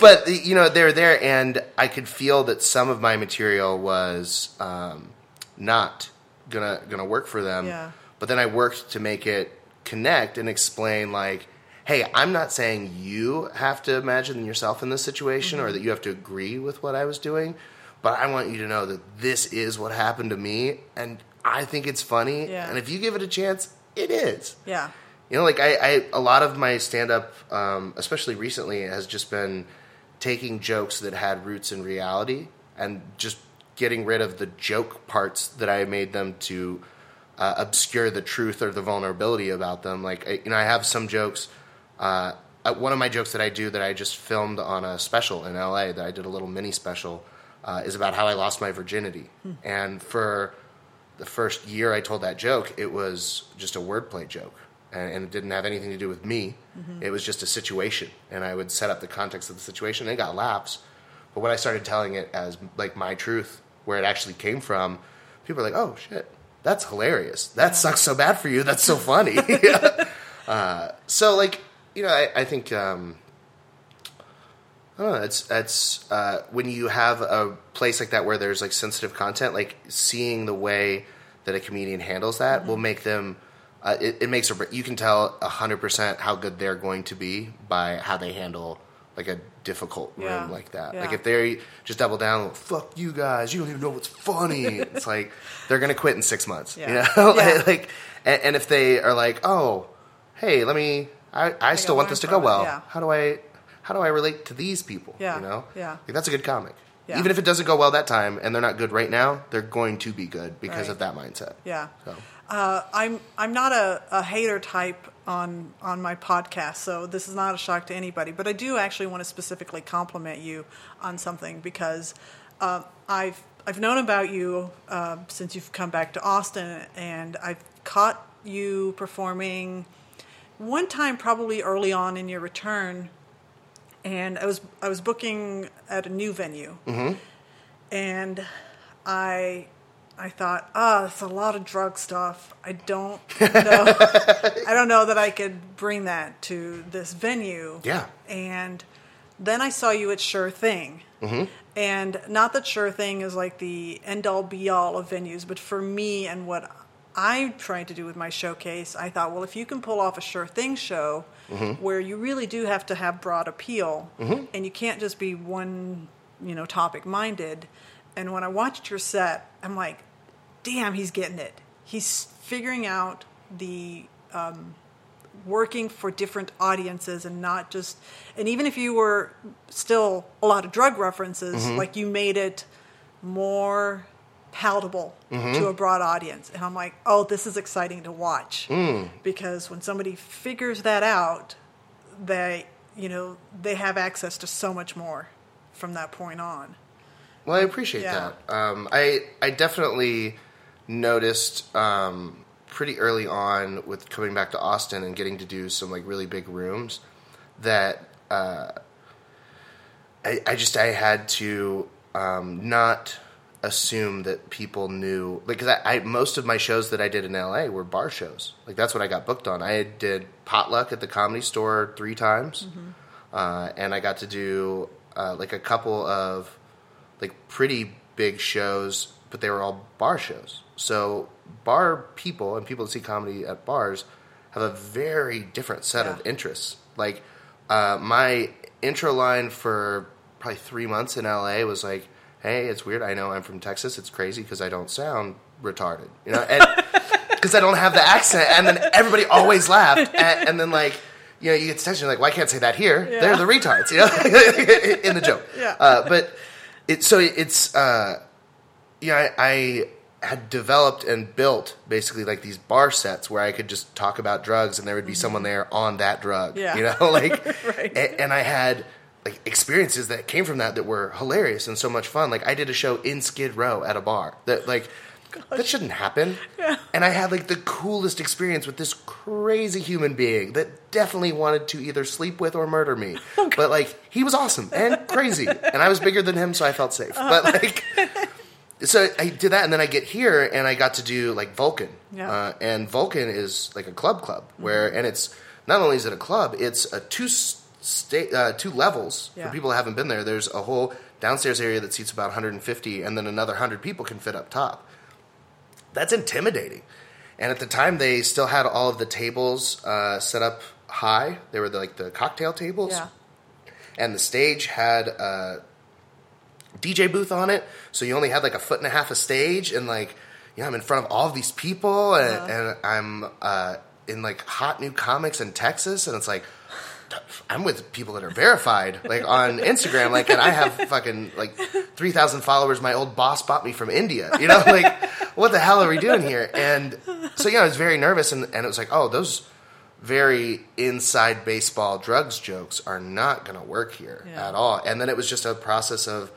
S2: but you know they're there and i could feel that some of my material was um, not gonna gonna work for them
S1: Yeah.
S2: But then i worked to make it connect and explain like hey i'm not saying you have to imagine yourself in this situation
S1: Mm-hmm.
S2: or that you have to agree with what i was doing but i want you to know that this is what happened to me and i think it's funny
S1: Yeah.
S2: and if you give it a chance it is
S1: yeah,
S2: you know, like I, I a lot of my stand up, um, especially recently, has just been taking jokes that had roots in reality and just getting rid of the joke parts that I made them to uh, obscure the truth or the vulnerability about them. Like, I, you know, I have some jokes. Uh, uh, one of my jokes that I do that I just filmed on a special in LA that I did a little mini special uh, is about how I lost my virginity. And for the first year I told that joke, it was just a wordplay joke, and, and it didn't have anything to do with me. It was just a situation, and I would set up the context of the situation, and it got laughs. But when I started telling it as like my truth, where it actually came from, people were like, "Oh shit, that's hilarious. That sucks so bad for you. That's so funny." (laughs) uh, so like you know, I, I think. Um, I don't know. It's it's uh, when you have a place like that where there's like sensitive content, like seeing the way that a comedian handles that
S1: Mm-hmm.
S2: will make them. Uh, it, it makes a, you can tell hundred percent how good they're going to be by how they handle like a difficult room
S1: Yeah.
S2: like that.
S1: Yeah.
S2: Like if they just double down, fuck you guys, you don't even know what's funny. (laughs) it's like they're gonna quit in six months.
S1: Yeah.
S2: You know, (laughs) like and, and if they are like, oh, hey, let me, I, I still want this to go
S1: it,
S2: well. How do I, how do I relate to these people?
S1: Yeah,
S2: You know?
S1: yeah.
S2: Like, that's a good comic.
S1: Yeah.
S2: Even if it doesn't go well that time and they're not good right now, they're going to be good because
S1: Right.
S2: of that mindset.
S1: yeah.
S2: So,
S1: Uh, I'm I'm not a, a hater type on on my podcast, so this is not a shock to anybody. But I do actually want to specifically compliment you on something because uh, I've I've known about you uh, since you've come back to Austin, and I've caught you performing one time probably early on in your return, and I was I was booking at a new venue, and I I thought, ah, it's a lot of drug stuff. I don't know. (laughs) I don't know that I could bring that to this venue.
S2: Yeah.
S1: And then I saw you at Sure Thing. Mm-hmm. And not that Sure Thing is like the end all be all of venues, but for me and what I'm trying to do with my showcase, I thought, well, if you can pull off a Sure Thing show where you really do have to have broad appeal and you can't just be one, you know, topic minded. And when I watched your set, I'm like, damn, he's getting it. He's figuring out the um, working for different audiences and not just. And even if you were still a lot of drug references, mm-hmm. like you made it more palatable mm-hmm. to a broad audience. And I'm like, oh, this is exciting to watch mm. because when somebody figures that out, they, you know, they have access to so much more from that point on.
S2: Well, I appreciate
S1: Yeah.
S2: that. Um, I, I definitely noticed, um, pretty early on with coming back to Austin and getting to do some like really big rooms that uh, I, I just I had to um, not assume that people knew like 'cause I, I most of my shows that I did in LA were bar shows like that's what I got booked on I did potluck at the comedy store three times uh, and I got to do uh, like a couple of like pretty big shows but they were all bar shows so bar people and people that see comedy at bars have a very different set of interests like uh, my intro line for probably three months in LA was like, "Hey, it's weird. I know I'm from Texas. It's crazy because I don't sound retarded, you know, and (laughs) because I don't have the accent." And then everybody always laughed, (laughs) and, and then like. You know, you get to text, you're like, "Well, I can't say that here.
S1: Yeah.
S2: They're the retards," you know, (laughs) in the joke.
S1: Yeah.
S2: Uh, but it so it's uh, yeah, I, I had developed and built basically like these bar sets where I could just talk about drugs and there would be someone there on that drug.
S1: Mm-hmm. Yeah.
S2: You know, (laughs) like, (laughs)
S1: Right.
S2: a- and I had like experiences that came from that that were hilarious and so much fun. Like I did a show in Skid Row at a bar that like that shouldn't happen.
S1: Yeah.
S2: And I had like the coolest experience with this crazy human being that definitely wanted to either sleep with or murder me. (laughs) But like he was awesome and crazy, and I was bigger than him, so I felt safe.
S1: Uh-huh.
S2: But (laughs) like. So I did that, and then I get here, and I got to do like Vulcan,
S1: Yeah.
S2: uh, and Vulcan is like a club club where, and it's not only is it a club, it's a two state uh, two levels
S1: Yeah.
S2: for people that haven't been there. There's a whole downstairs area that seats about 150, and then another 100 people can fit up top. That's intimidating. And at the time, they still had all of the tables uh, set up high. They were the, like the cocktail tables
S1: Yeah.
S2: and the stage had a DJ booth on it, so you only had like a foot and a half of stage, and like, you know, I'm in front of all of these people, and,
S1: Uh-huh.
S2: and I'm uh, in like hot new comics in Texas, and it's like. I'm with people that are verified, like on Instagram, like, and I have fucking like three thousand followers. My old boss bought me from India, you know, like, what the hell are we doing here? And so, yeah, I was very nervous, and, and it was like, oh, those very inside baseball drugs jokes are not going to work here
S1: Yeah.
S2: at all. And then it was just a process of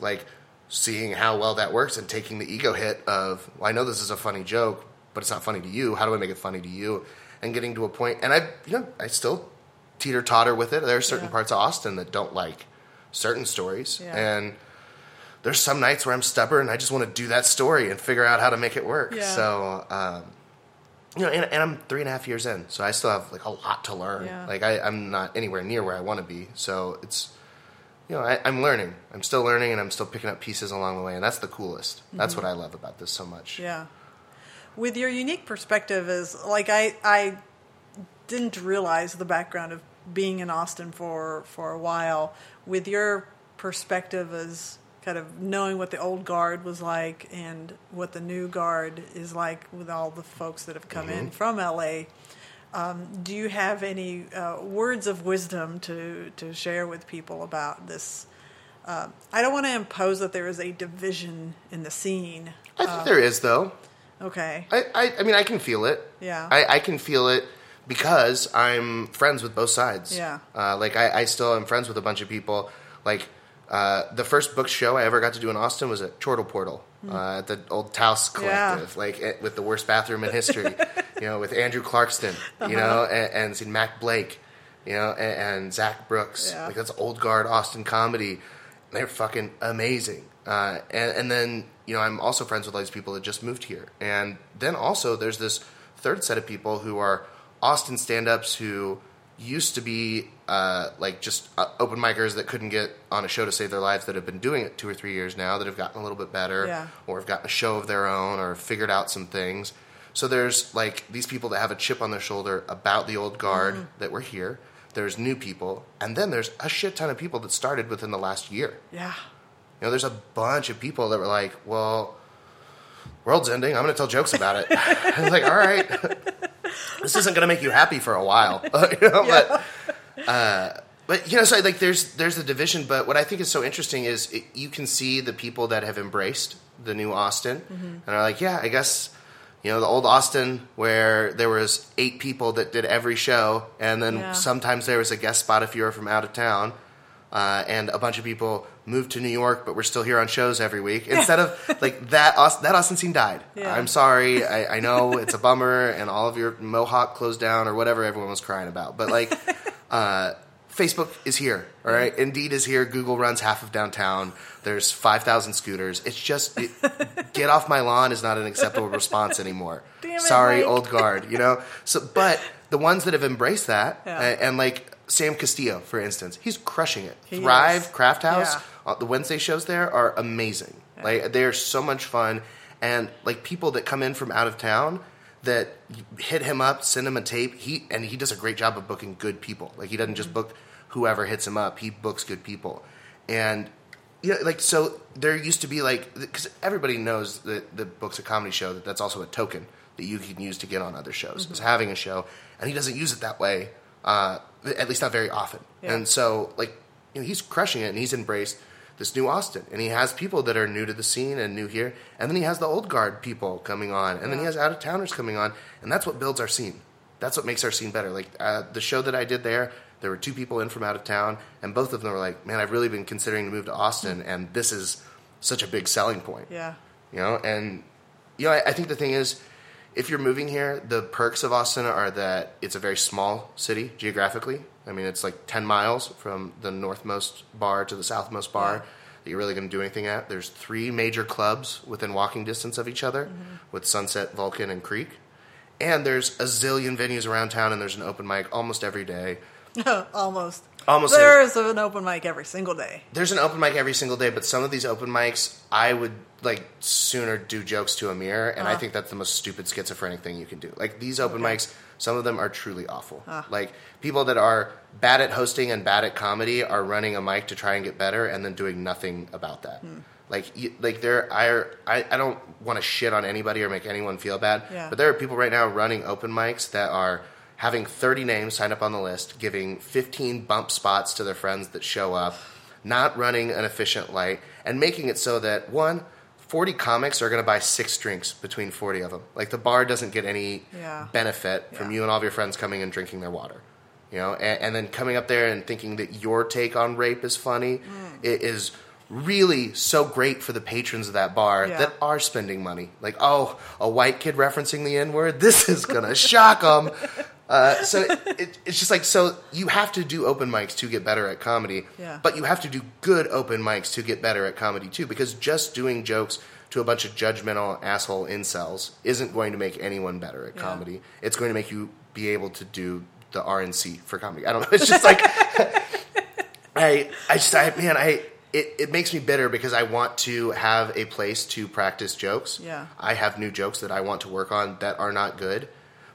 S2: like seeing how well that works and taking the ego hit of, well, I know this is a funny joke, but it's not funny to you. How do I make it funny to you? And getting to a point, and I, you know, I still teeter totter with it. There are certain
S1: Yeah.
S2: parts of Austin that don't like certain stories,
S1: Yeah.
S2: and there's some nights where I'm stubborn. I just want to do that story and figure out how to make it work.
S1: Yeah.
S2: So, um, you know, and, and I'm three and a half years in, so I still have like a lot to learn.
S1: Yeah.
S2: Like I, I'm not anywhere near where I want to be. So it's, you know, I, I'm learning. I'm still learning, and I'm still picking up pieces along the way, and that's the coolest. That's what I love about this so much.
S1: Mm-hmm. Yeah. With your unique perspective is like I I didn't realize the background of being in Austin for for a while. With your perspective as kind of knowing what the old guard was like and what the new guard is like with all the folks that have come in from LA. Um, do you have any uh, words of wisdom to, to share with people about this? Uh, I don't want to impose that there is a division in the scene.
S2: I think there is though.
S1: Okay.
S2: I, I, I mean, I can feel it.
S1: Yeah.
S2: I, I can feel it because I'm friends with both sides.
S1: Yeah.
S2: Uh, like I, I still am friends with a bunch of people. Like uh, the first book show I ever got to do in Austin was at Chortle Portal uh, at the old Taos
S1: Hmm. Yeah.
S2: Collective, like eh, with the worst bathroom in history. (laughs) you know, with Andrew Clarkston.
S1: Uh-huh.
S2: You know, and, and seen Mac Blake. You know, and, and Zach Brooks.
S1: Yeah.
S2: Like that's old guard Austin comedy. They're fucking amazing. Uh, and, and then, you know, I'm also friends with all these people that just moved here. And then also there's this third set of people who are Austin stand-ups who used to be uh, like just uh, open micers that couldn't get on a show to save their lives that have been doing it two or three years now that have gotten a little bit better
S1: Yeah.
S2: or have gotten a show of their own or figured out some things. So there's like these people that have a chip on their shoulder about the old guard that were here. There's new people, and then there's a shit ton of people that started within the last year.
S1: Yeah.
S2: You know, there's a bunch of people that were like, "Well, world's ending. I'm going to tell jokes about it." (laughs) I was like, "All right, (laughs) this isn't going to make you happy for a while," (laughs) you know. But, uh, but you know, so like, there's there's the division. But what I think is so interesting is it, you can see the people that have embraced the new Austin and are like, "Yeah, I guess." You know, the old Austin where there was eight people that did every show, and then
S1: Yeah.
S2: sometimes there was a guest spot if you were from out of town uh, and a bunch of people moved to New York, but we're still here on shows every week. Instead of like that, Aus- that Austin scene died.
S1: Yeah.
S2: I'm sorry. I, I know (laughs) it's a bummer, and all of your Mohawk closed down or whatever everyone was crying about. But like, uh, Facebook is here. All right, Indeed is here. Google runs half of downtown. There's five thousand scooters. It's just it, (laughs) get off my lawn is not an acceptable response anymore. (laughs)
S1: Damn it,
S2: sorry,
S1: Mike.
S2: old guard. You know. So, but the ones that have embraced that,
S1: Yeah.
S2: and, and like Sam Castillo, for instance, he's crushing it.
S1: He
S2: Thrive
S1: is.
S2: Craft House, uh, the Wednesday shows there are amazing. Like they're so much fun, and like people that come in from out of town that hit him up, send him a tape. He and he does a great job of booking good people. Like he doesn't
S1: Mm-hmm.
S2: just book whoever hits him up. He books good people, and yeah, like so there used to be like because everybody knows that the books a comedy show that that's also a token that you can use to get on other shows
S1: Mm-hmm.
S2: is having a show, and he doesn't use it that way. Uh, at least not very often.
S1: Yeah.
S2: And so like you know, he's crushing it, and he's embraced this new Austin, and he has people that are new to the scene and new here, and then he has the old guard people coming on, and then he has out of towners coming on, and that's what builds our scene. That's what makes our scene better. Like uh, the show that I did there, there were two people in from out of town, and both of them were like, "Man, I've really been considering to move to Austin, and this is such a big selling point."
S1: Yeah.
S2: you know? And you know I, I think the thing is if you're moving here the perks of austin are that it's a very small city geographically i mean it's like 10 miles from the northmost bar to the southmost bar that you're really going to do anything at. There's three major clubs within walking distance of each other mm-hmm. with sunset vulcan and creek. And there's a zillion venues around town and there's an open mic almost every day. (laughs)
S1: Almost.
S2: Almost
S1: There
S2: every-
S1: an open mic every single day.
S2: there's an open mic every single day, but some of these open mics, I would like sooner do jokes to a mirror, and I uh-huh. think that's the most stupid schizophrenic thing you can do. Like these open mics, some of them are truly awful. Ah. Like people that are bad at hosting and bad at comedy are running a mic to try and get better, and then doing nothing about that. Hmm. Like, you, like there, I, I, I don't want to shit on anybody or make anyone feel bad,
S1: Yeah.
S2: but there are people right now running open mics that are having 30 names signed up on the list, giving 15 bump spots to their friends that show up, not running an efficient light, and making it so that one, 40 comics are going to buy six drinks between 40 of them. Like the bar doesn't get any
S1: Yeah.
S2: benefit from
S1: Yeah.
S2: you and all of your friends coming and drinking their water. You know, and, and then coming up there and thinking that your take on rape is funny
S1: Mm.
S2: it is really so great for the patrons of that bar
S1: Yeah.
S2: that are spending money. Like, oh, a white kid referencing the N word, this is gonna shock them. Uh, so it, it, it's just like so you have to do open mics to get better at comedy,
S1: Yeah.
S2: but you have to do good open mics to get better at comedy too. Because just doing jokes to a bunch of judgmental asshole incels isn't going to make anyone better at
S1: Yeah.
S2: comedy. It's going to make you be able to do the RNC for comedy. I don't know. (laughs) It's just like (laughs) I, I just, I, man, I, it, it makes me bitter because I want to have a place to practice jokes.
S1: Yeah.
S2: I have new jokes that I want to work on that are not good.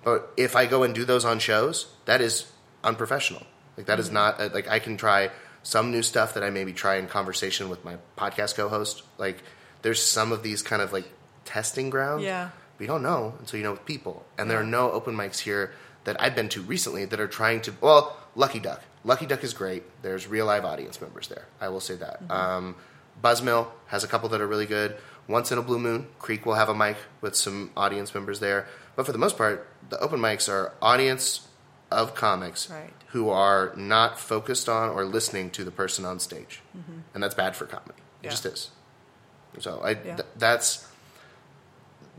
S2: But if I go and do those on shows, that is unprofessional. Like, that
S1: Mm-hmm.
S2: is not, uh, like, I can try some new stuff that I maybe try in conversation with my podcast co host. Like, there's some of these kind of like testing grounds.
S1: Yeah.
S2: But you don't know until you know with people. And there are no open mics here that I've been to recently that are trying to. Well, Lucky Duck. Lucky Duck is great. There's real live audience members there. I will say that.
S1: Mm-hmm.
S2: Um, Buzzmill has a couple that are really good. Once in a blue moon, Creek will have a mic with some audience members there. But for the most part, the open mics are audience of comics
S1: Right.
S2: who are not focused on or listening to the person on stage, and that's bad for comedy. It
S1: Mm-hmm. Yeah.
S2: just is. So I
S1: Yeah.
S2: th- that's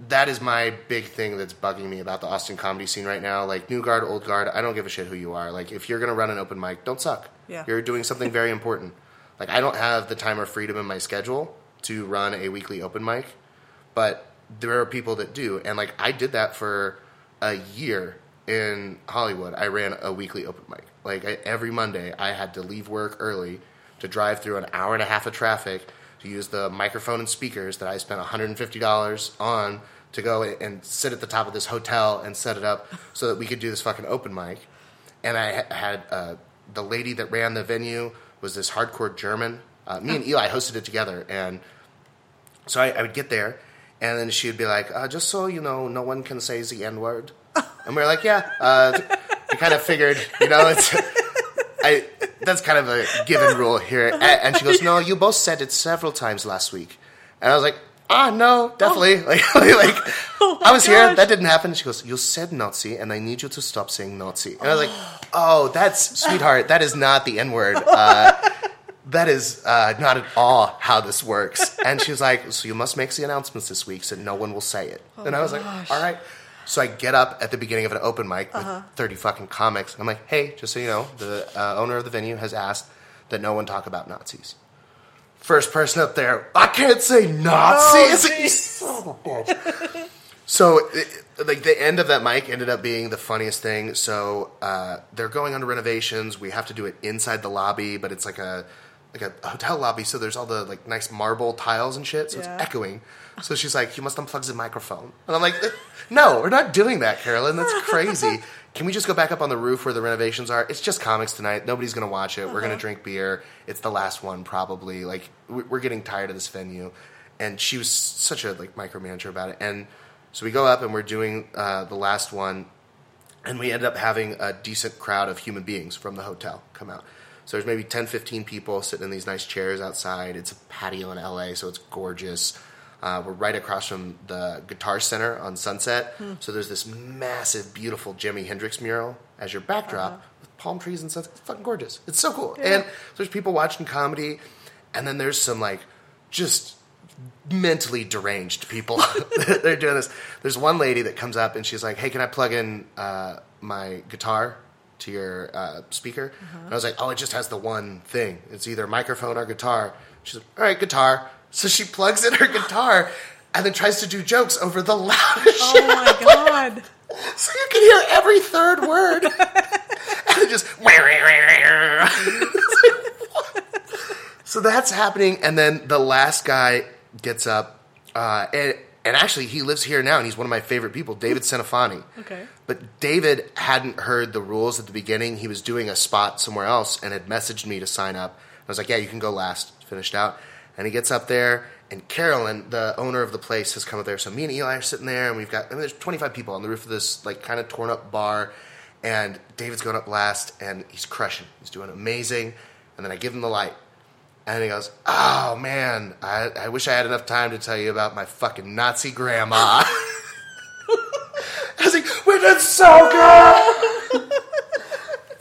S2: that is my big thing that's bugging me about the Austin comedy scene right now. Like new guard, old guard, I don't give a shit who you are. Like if you're gonna run an open mic, don't suck.
S1: Yeah.
S2: You're doing something very important. Like I don't have the time or freedom in my schedule to run a weekly open mic, but there are people that do. And like I did that for a year in Hollywood. I ran a weekly open mic. Like I, every Monday, I had to leave work early to drive through an hour and a half of traffic to use the microphone and speakers that I spent $150 on to go and sit at the top of this hotel and set it up (laughs) so that we could do this fucking open mic. And I had uh, the lady that ran the venue was this hardcore German. Uh, me and Eli hosted it together, and so I, I would get there, and then she would be like, uh, "Just so you know, no one can say the N word." (laughs) And we are like, "Yeah." Uh, we kind of figured, you know, it's (laughs) I. That's kind of a given rule here. And she goes, "No, you both said it several times last week," and I was like. Ah no, definitely. (laughs) Like, like
S1: Oh
S2: I was here. That didn't happen. She goes, "You said Nazi, and I need you to stop saying Nazi." And I was like, (gasps) "Oh, that's sweetheart. That is not the N word." Uh, that is uh, not at all how this works. (laughs) And she's like, so you must make the announcements this week so no one will say it. and I was
S1: gosh.
S2: like, all right. So I get up at the beginning of an open mic with 30 fucking comics. And I'm like, hey, just so you know, the uh, owner of the venue has asked that no one talk about Nazis. First person up there, I can't say Nazis.
S1: Oh,
S2: You (laughs) son of a bitch. So, it, like the end of that mic ended up being the funniest thing. So uh, they're going under renovations. We have to do it inside the lobby, but it's like a like a hotel lobby. So there's all the like nice marble tiles and shit. So
S1: Yeah.
S2: it's echoing. So she's like, "You must unplug the microphone," and I'm like, "No, we're not doing that, Carolyn. That's (laughs) crazy. Can we just go back up on the roof where the renovations are? It's just comics tonight. Nobody's gonna watch it. We're gonna drink beer. It's the last one, probably. Like we- we're getting tired of this venue." And she was such a like micromanager about it. And so we go up and we're doing uh, the last one, and we ended up having a decent crowd of human beings from the hotel come out. So there's maybe 10, 15 people sitting in these nice chairs outside. It's a patio in LA, so it's gorgeous. Uh, we're right across from the Guitar Center on Sunset. So there's this massive, beautiful Jimi Hendrix mural as your backdrop with palm trees and sunset. It's fucking gorgeous. It's so cool. And there's people watching comedy, and then there's some like just mentally deranged people (laughs) (laughs) they're doing this there's one lady that comes up and she's like hey can i plug in uh, my guitar to your uh, speaker. And i was like oh it just has the one thing. It's either microphone or guitar. She's like all right guitar. So she plugs in her (laughs) guitar and then tries to do jokes over the loudest
S1: Oh my god. (laughs)
S2: so you can hear every third word. (laughs) And just so that's happening. And then the last guy gets up uh, and, and actually he lives here now and he's one of my favorite people david hmm. senafani
S1: Okay.
S2: but david hadn't heard the rules at the beginning. He was doing a spot somewhere else and had messaged me to sign up. I was like yeah you can go last. Finished out. And he gets up there and carolyn the owner of the place has come up there. So me and eli are sitting there and we've got I mean, there's 25 people on the roof of this like kind of torn up bar. And david's going up last and he's crushing. He's doing amazing. And then i give him the light and he goes, "Oh man, I, I wish I had enough time to tell you about my fucking Nazi grandma." (laughs) I was like, "We did so good."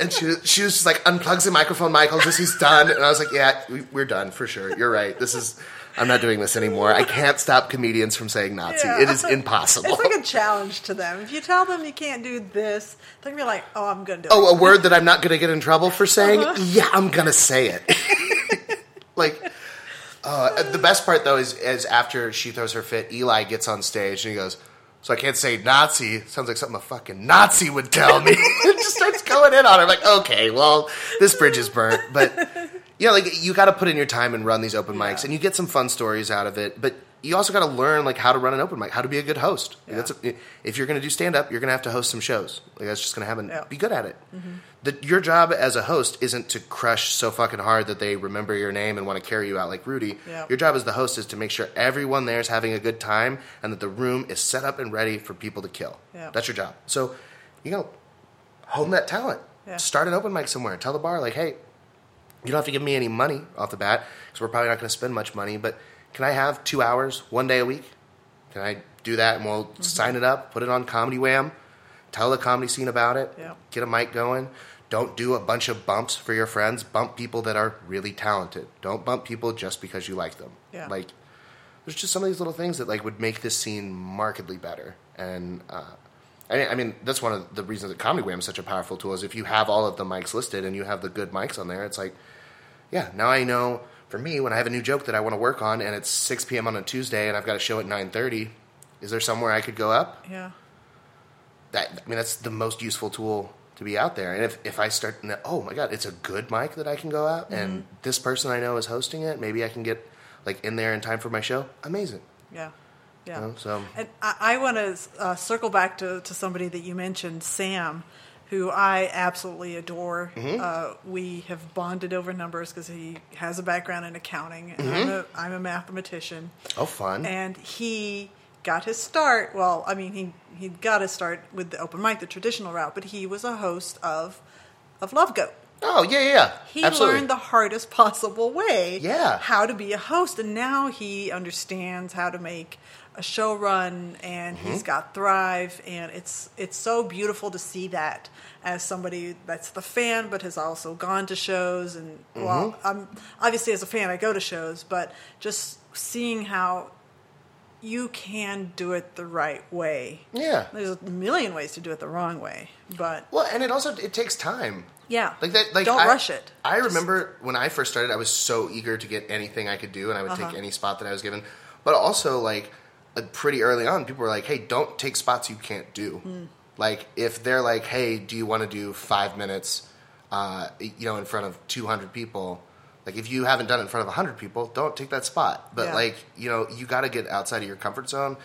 S2: and she she was just like unplugs the microphone, Michael, just he's done. And I was like, "Yeah, we, we're done for sure. You're right. This is." I'm not doing this anymore. I can't stop comedians from saying Nazi.
S1: Yeah.
S2: It is impossible.
S1: It's like a challenge to them. If you tell them you can't do this, they're gonna be like, "Oh, I'm gonna do it.
S2: oh,
S1: it."
S2: a word that I'm not going to get in trouble for saying?
S1: Uh-huh.
S2: Yeah, I'm going to say it. (laughs) like, uh, the best part though is, is after she throws her fit, Eli gets on stage and he goes, "So I can't say Nazi. Sounds like something a fucking Nazi would tell me." (laughs) and just starts going in on her. like, okay, well, this bridge is burnt, but yeah, like you got to put in your time and run these open mics,
S1: Yeah.
S2: and you get some fun stories out of it, but. You also got to learn like how to run an open mic, how to be a good host.
S1: Yeah.
S2: that's a, if you're going to do stand up, you're going to have to host some shows. Like that's just going to happen.
S1: Yeah.
S2: Be good at it. Mm-hmm. The, your job as a host isn't to crush so fucking hard that they remember your name and want to carry you out like Rudy.
S1: Yeah.
S2: Your job as the host is to make sure everyone there is having a good time and that the room is set up and ready for people to kill.
S1: Yeah.
S2: That's your job. So, you know, hone that talent. Start an open mic somewhere. Tell the bar like, hey, you don't have to give me any money off the bat because we're probably not going to spend much money. But can I have two hours, one day a week? Can I do that? And we'll
S1: Mm-hmm.
S2: sign it up, put it on Comedy Wham, tell the comedy scene about it,
S1: Yeah.
S2: get a mic going. Don't do a bunch of bumps for your friends. Bump people that are really talented. Don't bump people just because you like them.
S1: Yeah.
S2: Like, there's just some of these little things that like would make this scene markedly better. And uh, I mean, I mean, that's one of the reasons that Comedy Wham is such a powerful tool. Is if you have all of the mics listed and you have the good mics on there, it's like, yeah, now I know. For me, when I have a new joke that I want to work on, and it's 6 p.m. on a Tuesday, and I've got a show at 9:30, is there somewhere I could go up?
S1: Yeah.
S2: That I mean, that's the most useful tool to be out there. And if if I start, oh my god, it's a good mic that I can go out, and mm-hmm. this person I know is hosting it. Maybe I can get like in there in time for my show. Amazing.
S1: Yeah. Yeah.
S2: You know, so
S1: And I, I want to uh, circle back to, to somebody that you mentioned, Sam, who I absolutely adore.
S2: Mm-hmm.
S1: Uh, we have bonded over numbers because he has a background in accounting, and I'm, a, I'm a mathematician.
S2: oh fun.
S1: And he got his start. Well, I mean, he he got his start with the open mic, the traditional route, but he was a host of of Love Goat.
S2: oh yeah, yeah, yeah.
S1: He
S2: Absolutely.
S1: learned the hardest (laughs) possible way
S2: Yeah.
S1: how to be a host, and now he understands how to make a show run, and
S2: Mm-hmm.
S1: he's got Thrive, and it's it's so beautiful to see that as somebody that's the fan, but has also gone to shows, and well,
S2: Mm-hmm.
S1: I'm obviously as a fan, I go to shows, but just seeing how you can do it the right way.
S2: Yeah.
S1: There's a million ways to do it the wrong way, but
S2: Well, and it also it takes time.
S1: yeah,
S2: Like that. Like
S1: don't
S2: I,
S1: rush it.
S2: I
S1: Just-
S2: remember when I first started, I was so eager to get anything I could do, and I would
S1: Uh-huh.
S2: take any spot that I was given. But also, like pretty early on, people were like, "Hey, don't take spots you can't do."
S1: Hmm.
S2: Like if they're like, "Hey, do you want to do five minutes?" Uh, you know, in front of two hundred people. Like if you haven't done it in front of hundred people, don't take that spot. But
S1: Yeah.
S2: like you know, you got to get outside of your comfort zone.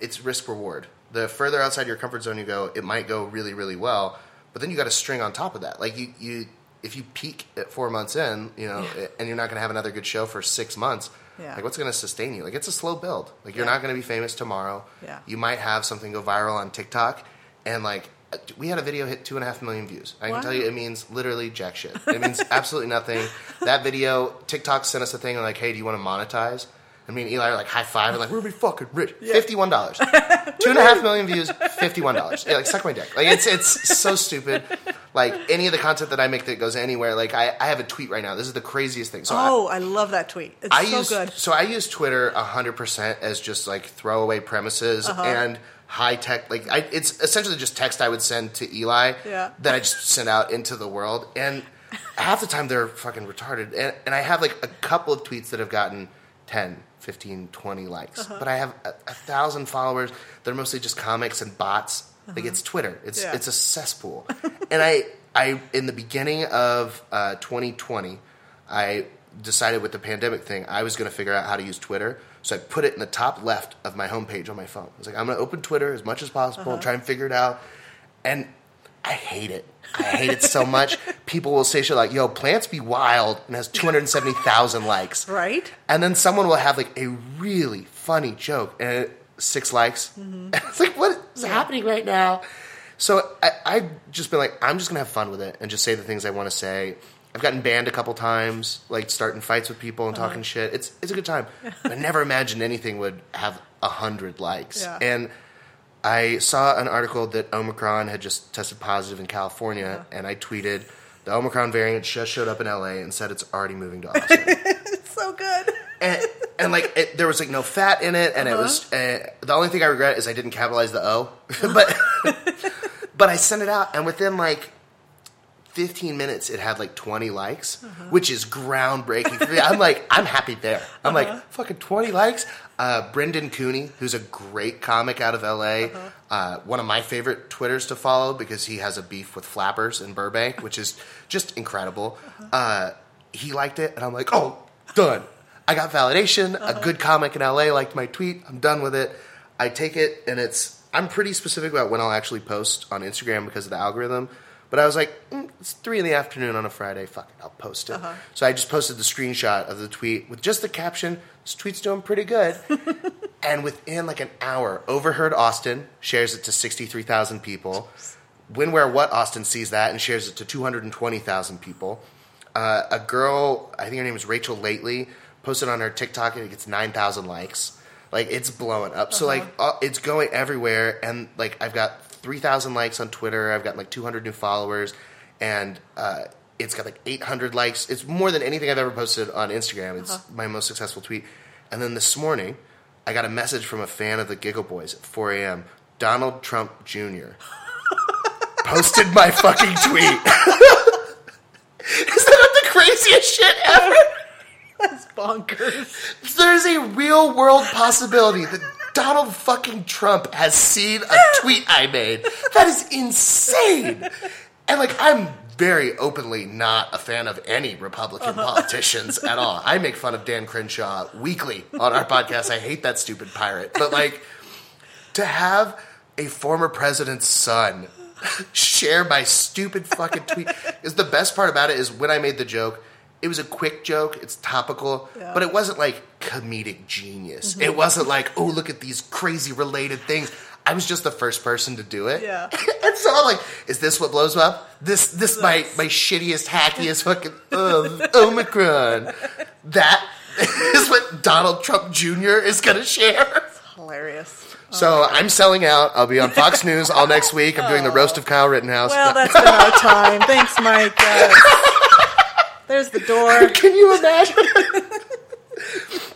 S2: It's risk reward. The further outside your comfort zone you go, it might go really, really well. But then you got to string on top of that. Like you, you, if you peak at four months in, you know, and you're not going to have another good show for six months.
S1: Yeah.
S2: Like what's going to sustain you? Like it's a slow build. Like you're
S1: Yeah.
S2: not going to be famous tomorrow.
S1: Yeah.
S2: You might have something go viral on TikTok, and like we had a video hit two and a half million views. I
S1: Wow.
S2: can tell you, it means literally jack shit. It means absolutely nothing. (laughs) That video, TikTok sent us a thing like, "Hey, do you want to monetize?" And me and Eli are like high five and like, "We're gonna be fucking rich." Fifty-one dollars, (laughs) two and a half million views, fifty-one dollars. Yeah, like suck my dick. Like it's it's so stupid. Like any of the content that I make that goes anywhere. Like I, I have a tweet right now. This is the craziest thing. So I,
S1: Oh, I love that tweet. It's
S2: I
S1: so
S2: use
S1: good.
S2: so I use Twitter hundred percent as just like throwaway premises
S1: Uh-huh.
S2: and high tech. Like I, it's essentially just text I would send to Eli
S1: Yeah.
S2: that I just send out into the world, and half the time they're fucking retarded. And, and I have like a couple of tweets that have gotten 10, 15, 20 likes,
S1: Uh-huh.
S2: but I have a, a thousand followers. They're mostly just comics and bots. Like it's Twitter. It's
S1: Uh-huh. Yeah.
S2: it's a cesspool. (laughs) and I I in the beginning of uh, 2020, I decided with the pandemic thing, I was going to figure out how to use Twitter. So I put it in the top left of my homepage on my phone. I was like, I'm going to open Twitter as much as possible,
S1: Uh-huh.
S2: try and figure it out. And I hate it. I hate it so much. (laughs) People will say shit like, "Yo, plants be wild," and has 270,000 likes.
S1: Right?
S2: And then someone will have like a really funny joke and it, six likes.
S1: Mm-hmm. (laughs)
S2: it's like, what is happening right now? So I, I've just been like, I'm just gonna have fun with it and just say the things I want to say. I've gotten banned a couple times, like starting fights with people and
S1: Uh-huh.
S2: talking shit. It's it's a good time. (laughs) I never imagined anything would have a hundred likes.
S1: Yeah.
S2: And I saw an article that Omicron had just tested positive in California,
S1: Uh-huh.
S2: and I tweeted the Omicron variant just showed up in LA and said it's already moving to (laughs) Austin
S1: It's so good.
S2: and, and like it, there was like no fat in it, and it was uh, the only thing I regret is I didn't capitalize the O, (laughs) but (laughs) but I sent it out, and within like. 15 minutes, it had like 20 likes, which is groundbreaking for me. I'm like, (laughs) I'm happy there. I'm like, fucking 20 likes. Uh, Brendan Cooney, who's a great comic out of LA, uh, one of my favorite Twitters to follow because he has a beef with Flappers in Burbank, which is just incredible. Uh, he liked it, and I'm like, oh, done. I got validation. A good comic in LA liked my tweet. I'm done with it. I take it, and it's. I'm pretty specific about when I'll actually post on Instagram because of the algorithm. But I was like, mm, it's three in the afternoon on a Friday. Fuck it, I'll post it. So I just posted the screenshot of the tweet with just the caption. This tweet's doing pretty good. (laughs) and within like an hour, Overheard Austin shares it to 63,000 people. When, Where, What Austin sees that and shares it to 220,000 people. Uh, a girl, I think her name is Rachel Lately, posted on her TikTok and it gets 9,000 likes. Like it's blowing up. So like uh, it's going everywhere, and like I've got 3,000 likes on Twitter. I've got like 200 new followers, and uh, it's got like 800 likes. It's more than anything I've ever posted on Instagram. It's my most successful tweet. And then this morning, I got a message from a fan of the Giggle Boys at 4 a.m. Donald Trump Jr. (laughs) posted my fucking tweet. (laughs) Is that not the craziest shit ever?
S1: That's bonkers.
S2: There's a real world possibility that Donald fucking Trump has seen a (laughs) tweet I made. That is insane. And like, I'm very openly not a fan of any Republican uh-huh. politicians at all. I make fun of Dan Crenshaw weekly on our podcast. I hate that stupid pirate. But like, to have a former president's son (laughs) share my stupid fucking tweet is the best part about it is when I made the joke. It was a quick joke. It's topical,
S1: Yeah.
S2: but it wasn't like comedic genius. It wasn't like, oh, look at these crazy related things. I was just the first person to do it.
S1: Yeah. (laughs)
S2: and so I'm like, is this what blows up? This, this my my shittiest, hackiest fucking uh, Omicron. That (laughs) is what Donald Trump Jr. is gonna share.
S1: It's hilarious.
S2: So I'm selling out. I'll be on Fox (laughs) News all next week. I'm doing the roast of Kyle Rittenhouse.
S1: Well, that's been our time. Thanks, Mike. Uh, there's the door. (laughs)
S2: Can you imagine? (laughs)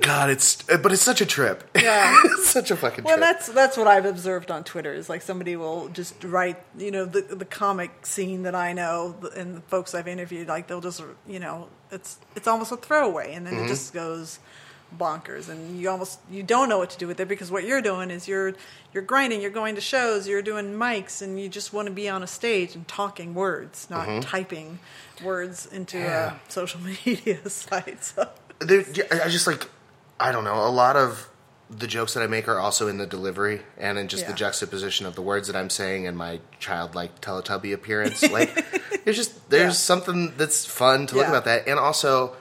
S2: God, it's but it's such a trip.
S1: Yeah. (laughs)
S2: it's such a fucking
S1: Well,
S2: trip.
S1: that's that's what I've observed on Twitter. Is like somebody will just write, you know, the the comic scene that I know and the folks I've interviewed. Like they'll just, you know, it's it's almost a throwaway, and then
S2: Mm-hmm.
S1: it just goes bonkers, and you almost you don't know what to do with it because what you're doing is you're you're grinding, you're going to shows, you're doing mics, and you just want to be on a stage and talking words, not
S2: Mm-hmm.
S1: typing words into uh,
S2: Yeah.
S1: a social (laughs) media site. So. (laughs)
S2: There- I just like I don't know. A lot of the jokes that I make are also in the delivery and in just the juxtaposition of the words that I'm saying and my childlike Teletubby appearance. Like, (laughs) there's just there's
S1: Yeah.
S2: something that's fun to look
S1: Yeah.
S2: about that, and also.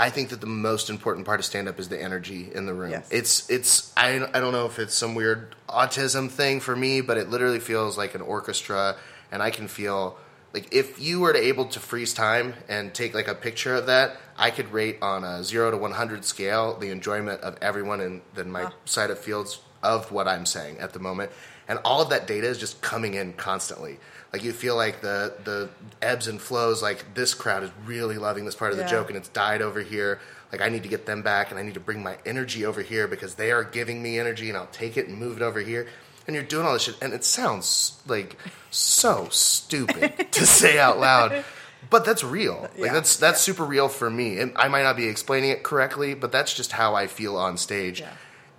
S2: I think that the most important part of stand up is the energy in the room.
S1: Yes.
S2: It's it's I, I don't know if it's some weird autism thing for me, but it literally feels like an orchestra and I can feel like if you were to able to freeze time and take like a picture of that, I could rate on a 0 to 100 scale the enjoyment of everyone in then my side of fields of what I'm saying at the moment. And all of that data is just coming in constantly. Like you feel like the the ebbs and flows. Like this crowd is really loving this part of the joke, and it's died over here. Like I need to get them back, and I need to bring my energy over here because they are giving me energy, and I'll take it and move it over here. And you're doing all this shit, and it sounds like so stupid (laughs) to say out loud, but that's real. Like
S1: Yeah.
S2: that's that's super real for me. And I might not be explaining it correctly, but that's just how I feel on stage.
S1: Yeah.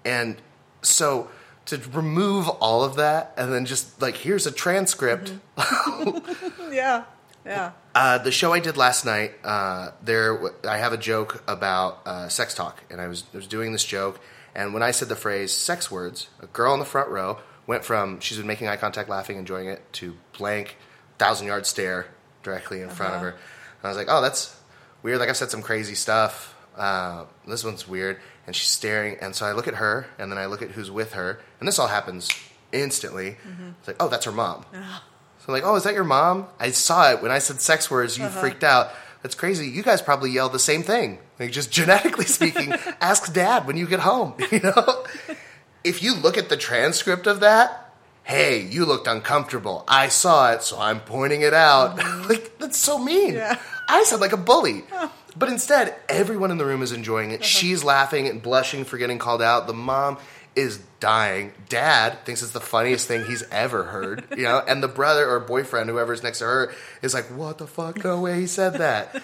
S2: And so to remove all of that and then just like here's a transcript. (laughs) (laughs)
S1: Yeah, yeah.
S2: Uh, the show I did last night, uh, there w- I have a joke about uh, sex talk, and I was I was doing this joke, and when I said the phrase "sex words," a girl in the front row went from she's been making eye contact, laughing, enjoying it, to blank, thousand yard stare directly in front of uh-huh. her. And I was like, "Oh, that's weird." Like I said some crazy stuff. Uh, this one's weird, and she's staring, and so I look at her, and then I look at who's with her, and this all happens instantly. Mm-hmm. It's like, "Oh, that's her mom." (laughs) Uh-huh. So I'm like, oh, is that your mom? I saw it when I said sex words. You uh-huh. freaked out. That's crazy. You guys probably yelled the same thing. Like just (laughs) genetically speaking, (laughs) ask dad when you get home. You know, if you look at the transcript of that, hey, you looked uncomfortable. I saw it, so I'm pointing it out. (laughs) Mm-hmm. like that's so mean.
S1: Yeah.
S2: I sound like a bully. (laughs) But instead, everyone in the room is enjoying it. Uh-huh. She's laughing and blushing for getting called out. The mom is dying. Dad thinks it's the funniest thing he's (laughs) ever heard, you know, and the brother or boyfriend, whoever's next to her, is like, "What the fuck? No way he said that."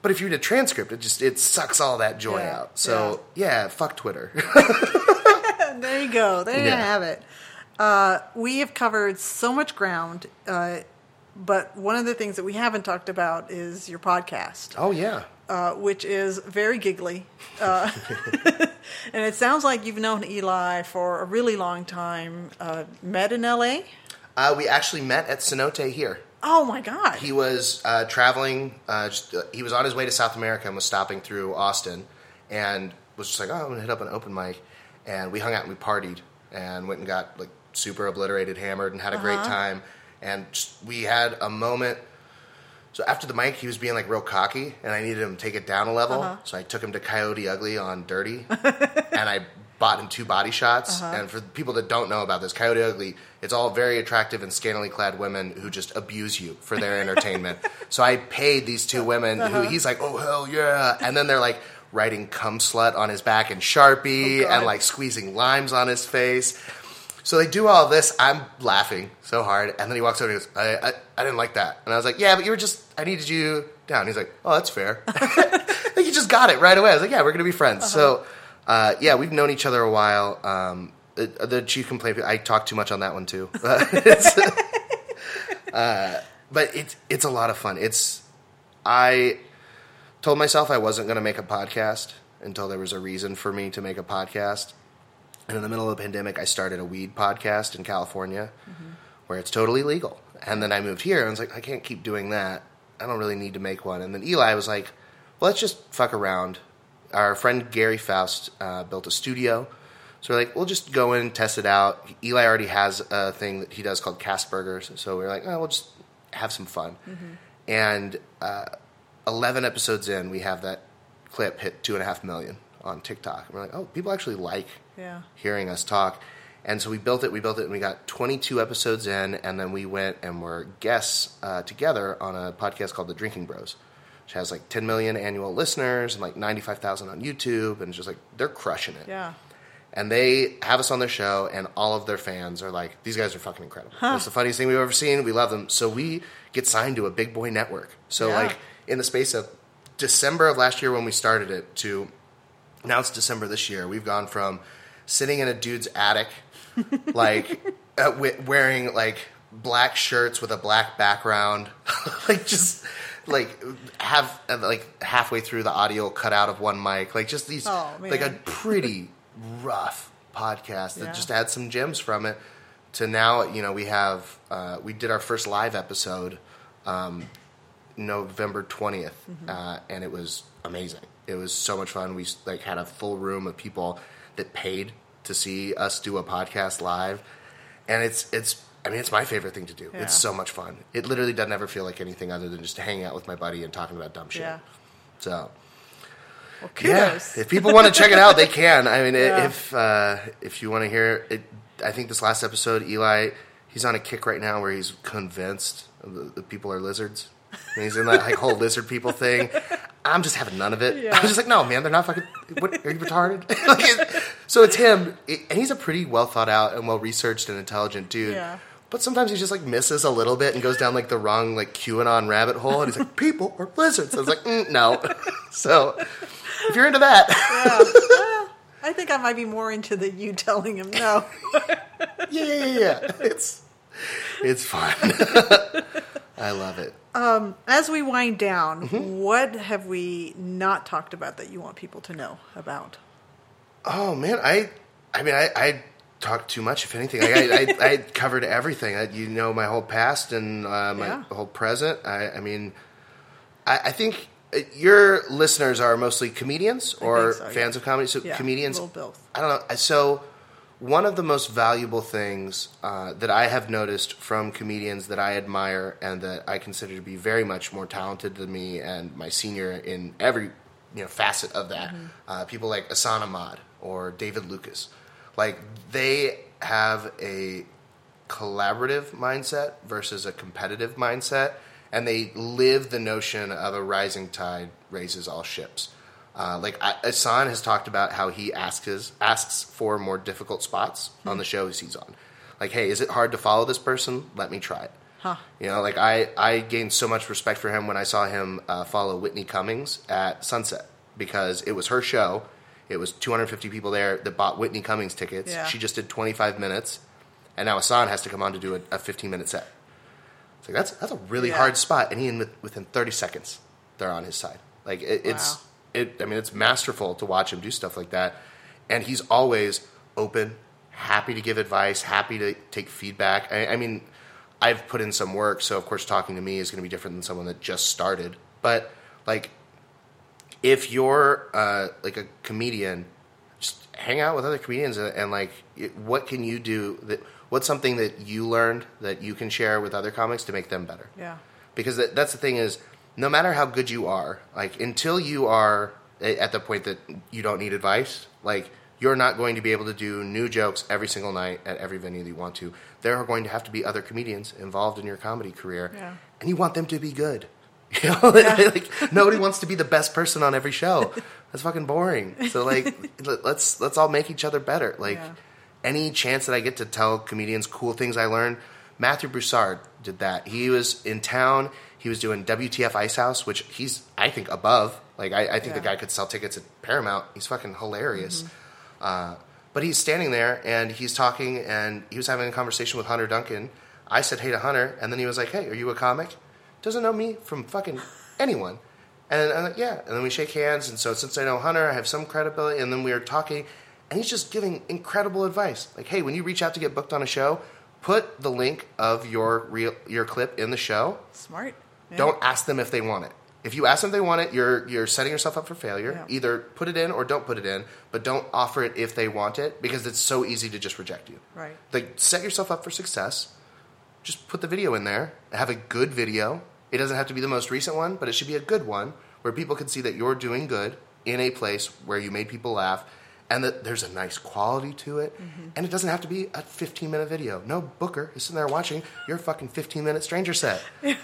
S2: But if you read a transcript, it just it sucks all that joy
S1: Yeah,
S2: out. So yeah, fuck Twitter.
S1: There you go. There you have it. Uh, we have covered so much ground, uh, but one of the things that we haven't talked about is your podcast,
S2: oh yeah,
S1: uh, which is very giggly. Uh, (laughs) and it sounds like you've known Eli for a really long time. Uh, met in LA?
S2: uh, we actually met at Cenote here.
S1: Oh my God.
S2: He was uh, traveling. Uh, just, uh, he was on his way to South America and was stopping through Austin, and was just like, "Oh, I'm gonna hit up an open mic." And we hung out and we partied and went and got like super obliterated, hammered, and had a great
S1: Uh-huh.
S2: time. And just, we had a moment. So after the mic, he was being like real cocky, and I needed him to take it down a level.
S1: Uh-huh.
S2: So I took him to Coyote Ugly on Dirty, (laughs) and I bought him two body shots.
S1: Uh-huh.
S2: And for people that don't know about this, Coyote Ugly, it's all very attractive and scantily clad women who just abuse you for their (laughs) entertainment. so I paid these two women
S1: Uh-huh.
S2: who he's like, oh hell yeah, and then they're like writing "cum slut" on his back in Sharpie
S1: Oh,
S2: and like squeezing limes on his face. So they do all this. I'm laughing so hard, and then he walks over and he goes, I, I, "I didn't like that." And I was like, "Yeah, but you were just. I needed you down." He's like, "Oh, that's fair." (laughs) (laughs) like he just got it right away. I was like, "Yeah, we're gonna be friends." So, uh, yeah, we've known each other a while. Um, the, the chief complaint. I talk too much on that one too. (laughs) Uh, but it's it's a lot of fun. It's I told myself I wasn't going to make a podcast until there was a reason for me to make a podcast. And in the middle of the pandemic, I started a weed podcast in California where it's totally legal. And then I moved here and I was like, I can't keep doing that. I don't really need to make one. And then Eli was like, well, let's just fuck around. Our friend Gary Faust uh, built a studio. So we're like, we'll just go in, test it out. Eli already has a thing that he does called Cast Burgers. So we are like, oh, we'll just have some fun. And uh, 11 episodes in, we have that clip hit two and a half million on TikTok. And we're like, oh, people actually like
S1: Yeah.
S2: hearing us talk. And so we built it, we built it, and we got 22 episodes in, and then we went and were guests uh, together on a podcast called The Drinking Bros, which has like 10 million annual listeners and like 95,000 on YouTube, and it's just like they're crushing it.
S1: Yeah.
S2: And they have us on their show, and all of their fans are like, these guys are fucking incredible. It's the funniest thing we've ever seen. We love them. So we get signed to a big boy network. So,
S1: Yeah.
S2: like, in the space of December of last year when we started it to now it's December this year, we've gone from sitting in a dude's attic, (laughs) like, uh, wearing, like, black shirts with a black background, (laughs) like, just. Like have uh, like halfway through the audio cut out of one mic, like just these
S1: Oh,
S2: like a pretty rough podcast that
S1: Yeah.
S2: just had some gems from it to now you know we have uh, we did our first live episode um, november 20th uh, and it was amazing it was so much fun we like had a full room of people that paid to see us do a podcast live and it's it's i mean it's my favorite thing to do
S1: Yeah.
S2: it's so much fun it literally doesn't ever feel like anything other than just hanging out with my buddy and talking about dumb shit
S1: Yeah.
S2: so
S1: Well,
S2: yeah, if people want to check it out, they can. I mean,
S1: Yeah.
S2: if uh, if you want to hear it, I think this last episode, Eli, he's on a kick right now where he's convinced the, the people are lizards. And he's in that like whole lizard people thing. I'm just having none of it.
S1: Yeah.
S2: I'm just like, no, man, they're not fucking. What are you retarded? (laughs) like, it- so it's him, it- and he's a pretty well thought out and well researched and intelligent dude.
S1: Yeah.
S2: But sometimes he just like misses a little bit and goes down like the wrong like QAnon rabbit hole, and he's like, "People are lizards." I was like, mm, "No." (laughs) so if you're into that,
S1: Yeah. Well, I think I might be more into the you telling him no. (laughs)
S2: yeah, yeah, yeah, yeah. It's it's fun. I love it.
S1: As we wind down,
S2: Mm-hmm.
S1: what have we not talked about that you want people to know about?
S2: Oh man, I I mean I, I talked too much. If anything, like, I, I I (laughs) covered everything. I, you know my whole past and uh, my
S1: Yeah.
S2: whole present. I, I mean, I, I think uh, your listeners are mostly comedians or
S1: so, yeah.
S2: fans of comedy. So
S1: Yeah,
S2: comedians,
S1: a little both.
S2: I don't know. So one of the most valuable things uh, that I have noticed from comedians that I admire and that I consider to be very much more talented than me and my senior in every you know facet of that, uh, people like Asana Ahmad or David Lucas, like they have a collaborative mindset versus a competitive mindset, and they live the notion of a rising tide raises all ships. Uh, like Asan has talked about how he asks his, asks for more difficult spots on the shows he's on. Like, hey, is it hard to follow this person? Let me try it.
S1: Huh.
S2: You know, like I, I gained so much respect for him when I saw him uh, follow Whitney Cummings at Sunset because it was her show. It was 250 people there that bought Whitney Cummings tickets.
S1: Yeah.
S2: She just did 25 minutes, and now Asan has to come on to do a, a 15 minute set. It's like that's that's a really
S1: Yeah.
S2: hard spot, and he in within 30 seconds they're on his side. Like it, it's
S1: Wow.
S2: It. I mean, it's masterful to watch him do stuff like that, and he's always open, happy to give advice, happy to take feedback. I, I mean, I've put in some work, so of course, talking to me is going to be different than someone that just started. But like, if you're uh, like a comedian, just hang out with other comedians and, and like, it, what can you do? That what's something that you learned that you can share with other comics to make them better?
S1: Yeah.
S2: because that, that's the thing is no matter how good you are like until you are at the point that you don't need advice like you're not going to be able to do new jokes every single night at every venue that you want to there are going to have to be other comedians involved in your comedy career
S1: Yeah.
S2: and you want them to be good (laughs) you know (laughs) like nobody wants to be the best person on every show (laughs) that's fucking boring so like let- let's let's all make each other better like
S1: Yeah.
S2: any chance that I get to tell comedians cool things I learned, Matthew Broussard did that. He was in town. He was doing WTF Ice House, which he's I think above. Like I, I think the guy could sell tickets at Paramount. He's fucking hilarious. Uh, but he's standing there and he's talking and he was having a conversation with Hunter Duncan. I said hey to Hunter, and then he was like, "Hey, are you a comic?" Doesn't know me from fucking anyone. And I'm like, yeah. And then we shake hands. And so since I know Hunter, I have some credibility. And then we are talking, and he's just giving incredible advice. Like, hey, when you reach out to get booked on a show, put the link of your real your clip in the show.
S1: Smart. Yeah.
S2: Don't ask them if they want it. If you ask them if they want it, you're you're setting yourself up for failure.
S1: Yeah.
S2: Either put it in or don't put it in, but don't offer it if they want it because it's so easy to just reject you.
S1: Right.
S2: Like set yourself up for success. Just put the video in there. Have a good video. It doesn't have to be the most recent one, but it should be a good one where people can see that you're doing good in a place where you made people laugh and that there's a nice quality to it,
S1: Mm-hmm.
S2: and it doesn't have to be a 15 minute video. No booker is sitting there watching your fucking 15 minute stranger set. (laughs) you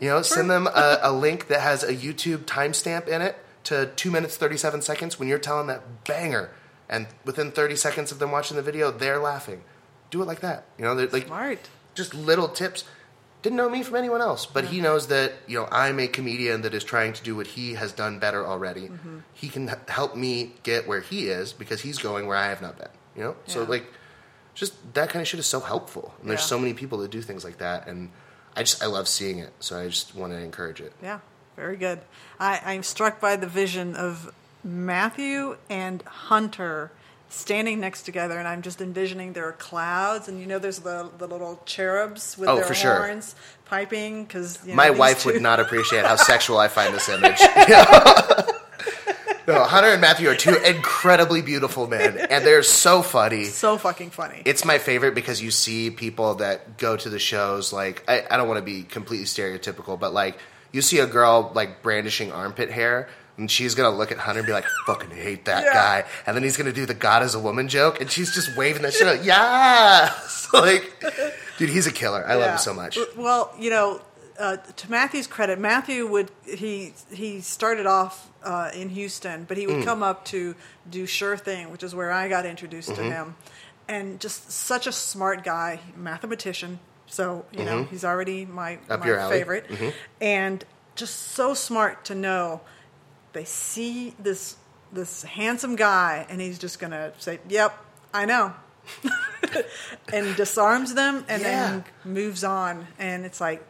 S2: know, send them a, a link that has a YouTube timestamp in it to two minutes 37 seconds when you're telling that banger, and within 30 seconds of them watching the video, they're laughing. Do it like that. You know, they're like
S1: Smart.
S2: just little tips. Didn't know me from anyone else, but he knows that you know I'm a comedian that is trying to do what he has done better already.
S1: Mm-hmm.
S2: He can h- help me get where he is because he's going where I have not been. You know, so like, just that kind of shit is so helpful. And there's so many people that do things like that, and I just I love seeing it. So I just want to encourage it.
S1: Yeah, very good. I, I'm struck by the vision of Matthew and Hunter standing next together, and I'm just envisioning there are clouds, and you know, there's the, the little cherubs with
S2: Oh,
S1: their
S2: for sure.
S1: horns piping. Because
S2: My wife would not appreciate how (laughs) sexual I find this image. (laughs) (laughs) no, Hunter and Matthew are two incredibly beautiful men, and they're so funny.
S1: So fucking funny.
S2: It's my favorite because you see people that go to the shows like I, I don't want to be completely stereotypical, but like you see a girl like brandishing armpit hair and she's gonna look at Hunter and be like, "Fucking hate that
S1: Yeah.
S2: guy," and then he's gonna do the "God is a woman" joke, and she's just waving that shit out. Yeah, (laughs) like, dude, he's a killer. I love him so much.
S1: Well, you know, uh, to Matthew's credit, Matthew would he he started off uh, in Houston, but he
S2: Mm.
S1: would come up to do Sure Thing, which is where I got introduced
S2: Mm-hmm.
S1: to him, and just such a smart guy, mathematician. So you know, he's already my,
S2: Mm-hmm. Up
S1: my
S2: alley. Mm-hmm.
S1: favorite, and just so smart to know they see this this handsome guy, and he's just gonna say, "Yep, I know." (laughs) and disarms them and then moves on and it's like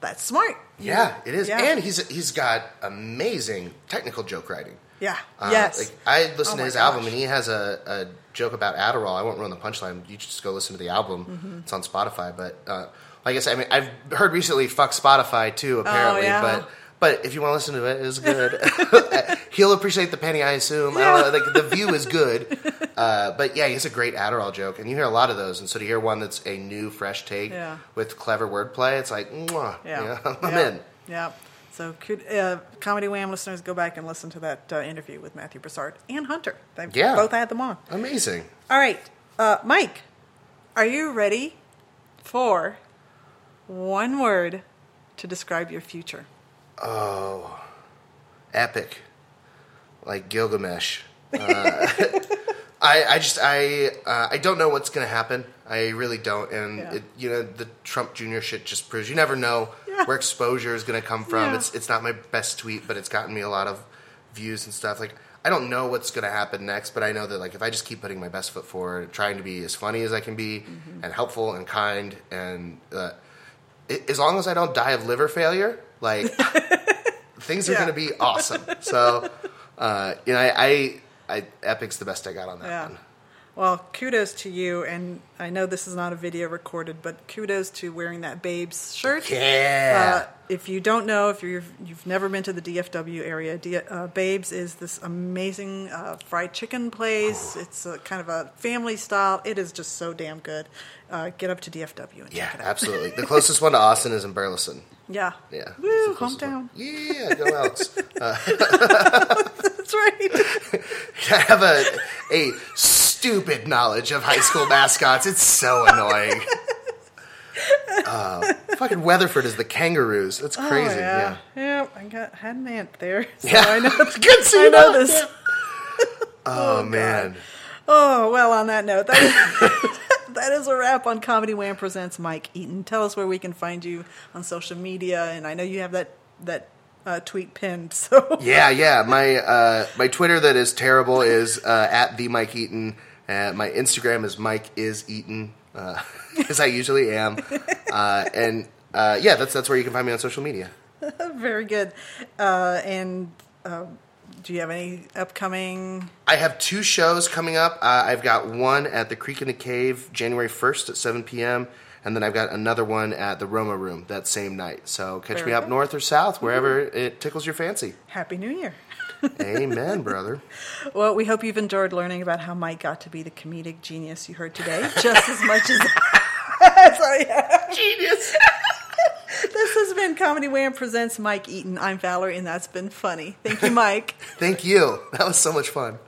S1: that's smart
S2: Yeah, it is,
S1: Yeah.
S2: and he's he's got amazing technical joke writing.
S1: yeah
S2: Uh,
S1: yes
S2: Like I listened
S1: Oh
S2: to his album, and he has a, a joke about Adderall. I won't ruin the punchline. You just go listen to the album.
S1: Mm-hmm.
S2: It's on Spotify. But uh, like I said, I mean, I've heard recently "fuck Spotify" too. Apparently,
S1: Oh, yeah.
S2: but but if you want to listen to it, it's good. (laughs) (laughs) He'll appreciate the penny, I assume. I don't know, like the view is good. (laughs) Uh, but yeah, he has a great Adderall joke, and you hear a lot of those. And so to hear one that's a new, fresh take
S1: Yeah.
S2: with clever wordplay, it's like, mwah,
S1: yeah
S2: you know, I'm
S1: yeah.
S2: in.
S1: yeah so could, uh, comedy wham listeners go back and listen to that uh, interview with matthew broussard and hunter they
S2: Yeah.
S1: both had them on
S2: Amazing.
S1: all right uh, mike are you ready for one word to describe your future
S2: epic, like Gilgamesh. Uh, (laughs) I, I just I uh, I don't know what's gonna happen. I really don't, and
S1: Yeah.
S2: it, you know the Trump Jr. shit just proves you never know
S1: Yeah.
S2: where exposure is gonna come from.
S1: Yeah.
S2: It's it's not my best tweet, but it's gotten me a lot of views and stuff. Like I don't know what's gonna happen next, but I know that like if I just keep putting my best foot forward, trying to be as funny as I can be,
S1: Mm-hmm.
S2: and helpful and kind, and uh, as long as I don't die of liver failure, like (laughs) things are
S1: Yeah.
S2: going to be awesome. So, uh, you know, I, I, I, Epic's the best I got on that
S1: Yeah.
S2: one.
S1: Well, kudos to you, and I know this is not a video recorded, but kudos to wearing that Babes shirt.
S2: Yeah.
S1: Uh, if you don't know, if you've you've never been to the DFW area, D, uh, Babes is this amazing uh, fried chicken place. It's a kind of a family style. It is just so damn good. Uh, get up to DFW and
S2: yeah,
S1: check it out.
S2: absolutely. The (laughs) closest one to Austin is in Burleson.
S1: Yeah.
S2: Yeah.
S1: Woo, hometown.
S2: one. Yeah, go Elks. (laughs) (laughs)
S1: That's right.
S2: I have a, a stupid knowledge of high school mascots. It's so annoying. (laughs) Uh, fucking Weatherford is the kangaroos. That's crazy.
S1: Oh,
S2: yeah.
S1: yeah. Yeah, I got had an aunt there. So
S2: Yeah.
S1: I know. (laughs)
S2: Good to
S1: I know this. (laughs)
S2: Oh, man.
S1: Oh, well, on that note, that is, that is a wrap on Comedy Wham Presents Mike Eaton. Tell us where we can find you on social media. And I know you have that, that uh, tweet pinned. So
S2: Yeah, yeah. My uh, my Twitter that is terrible is uh, at the Mike Eaton. Uh, my Instagram is Mike is Eaton, uh, (laughs) as I usually am. Uh, and uh, yeah, that's that's where you can find me on social media. (laughs)
S1: very good. Uh, and uh, do you have any upcoming?
S2: I have two shows coming up. Uh, I've got one at the Creek and the Cave, January first at seven p.m. And then I've got another one at the Roma Room that same night. So catch
S1: Very
S2: me up
S1: good.
S2: north or south, wherever it tickles your fancy.
S1: Happy New Year.
S2: Amen, brother.
S1: Well, we hope you've enjoyed learning about how Mike got to be the comedic genius you heard today, just as much as. (laughs) Sorry.
S2: Genius. (laughs)
S1: This has been Comedy Wham Presents Mike Eaton. I'm Valerie, and that's been funny. Thank you, Mike. (laughs)
S2: Thank you. That was so much fun.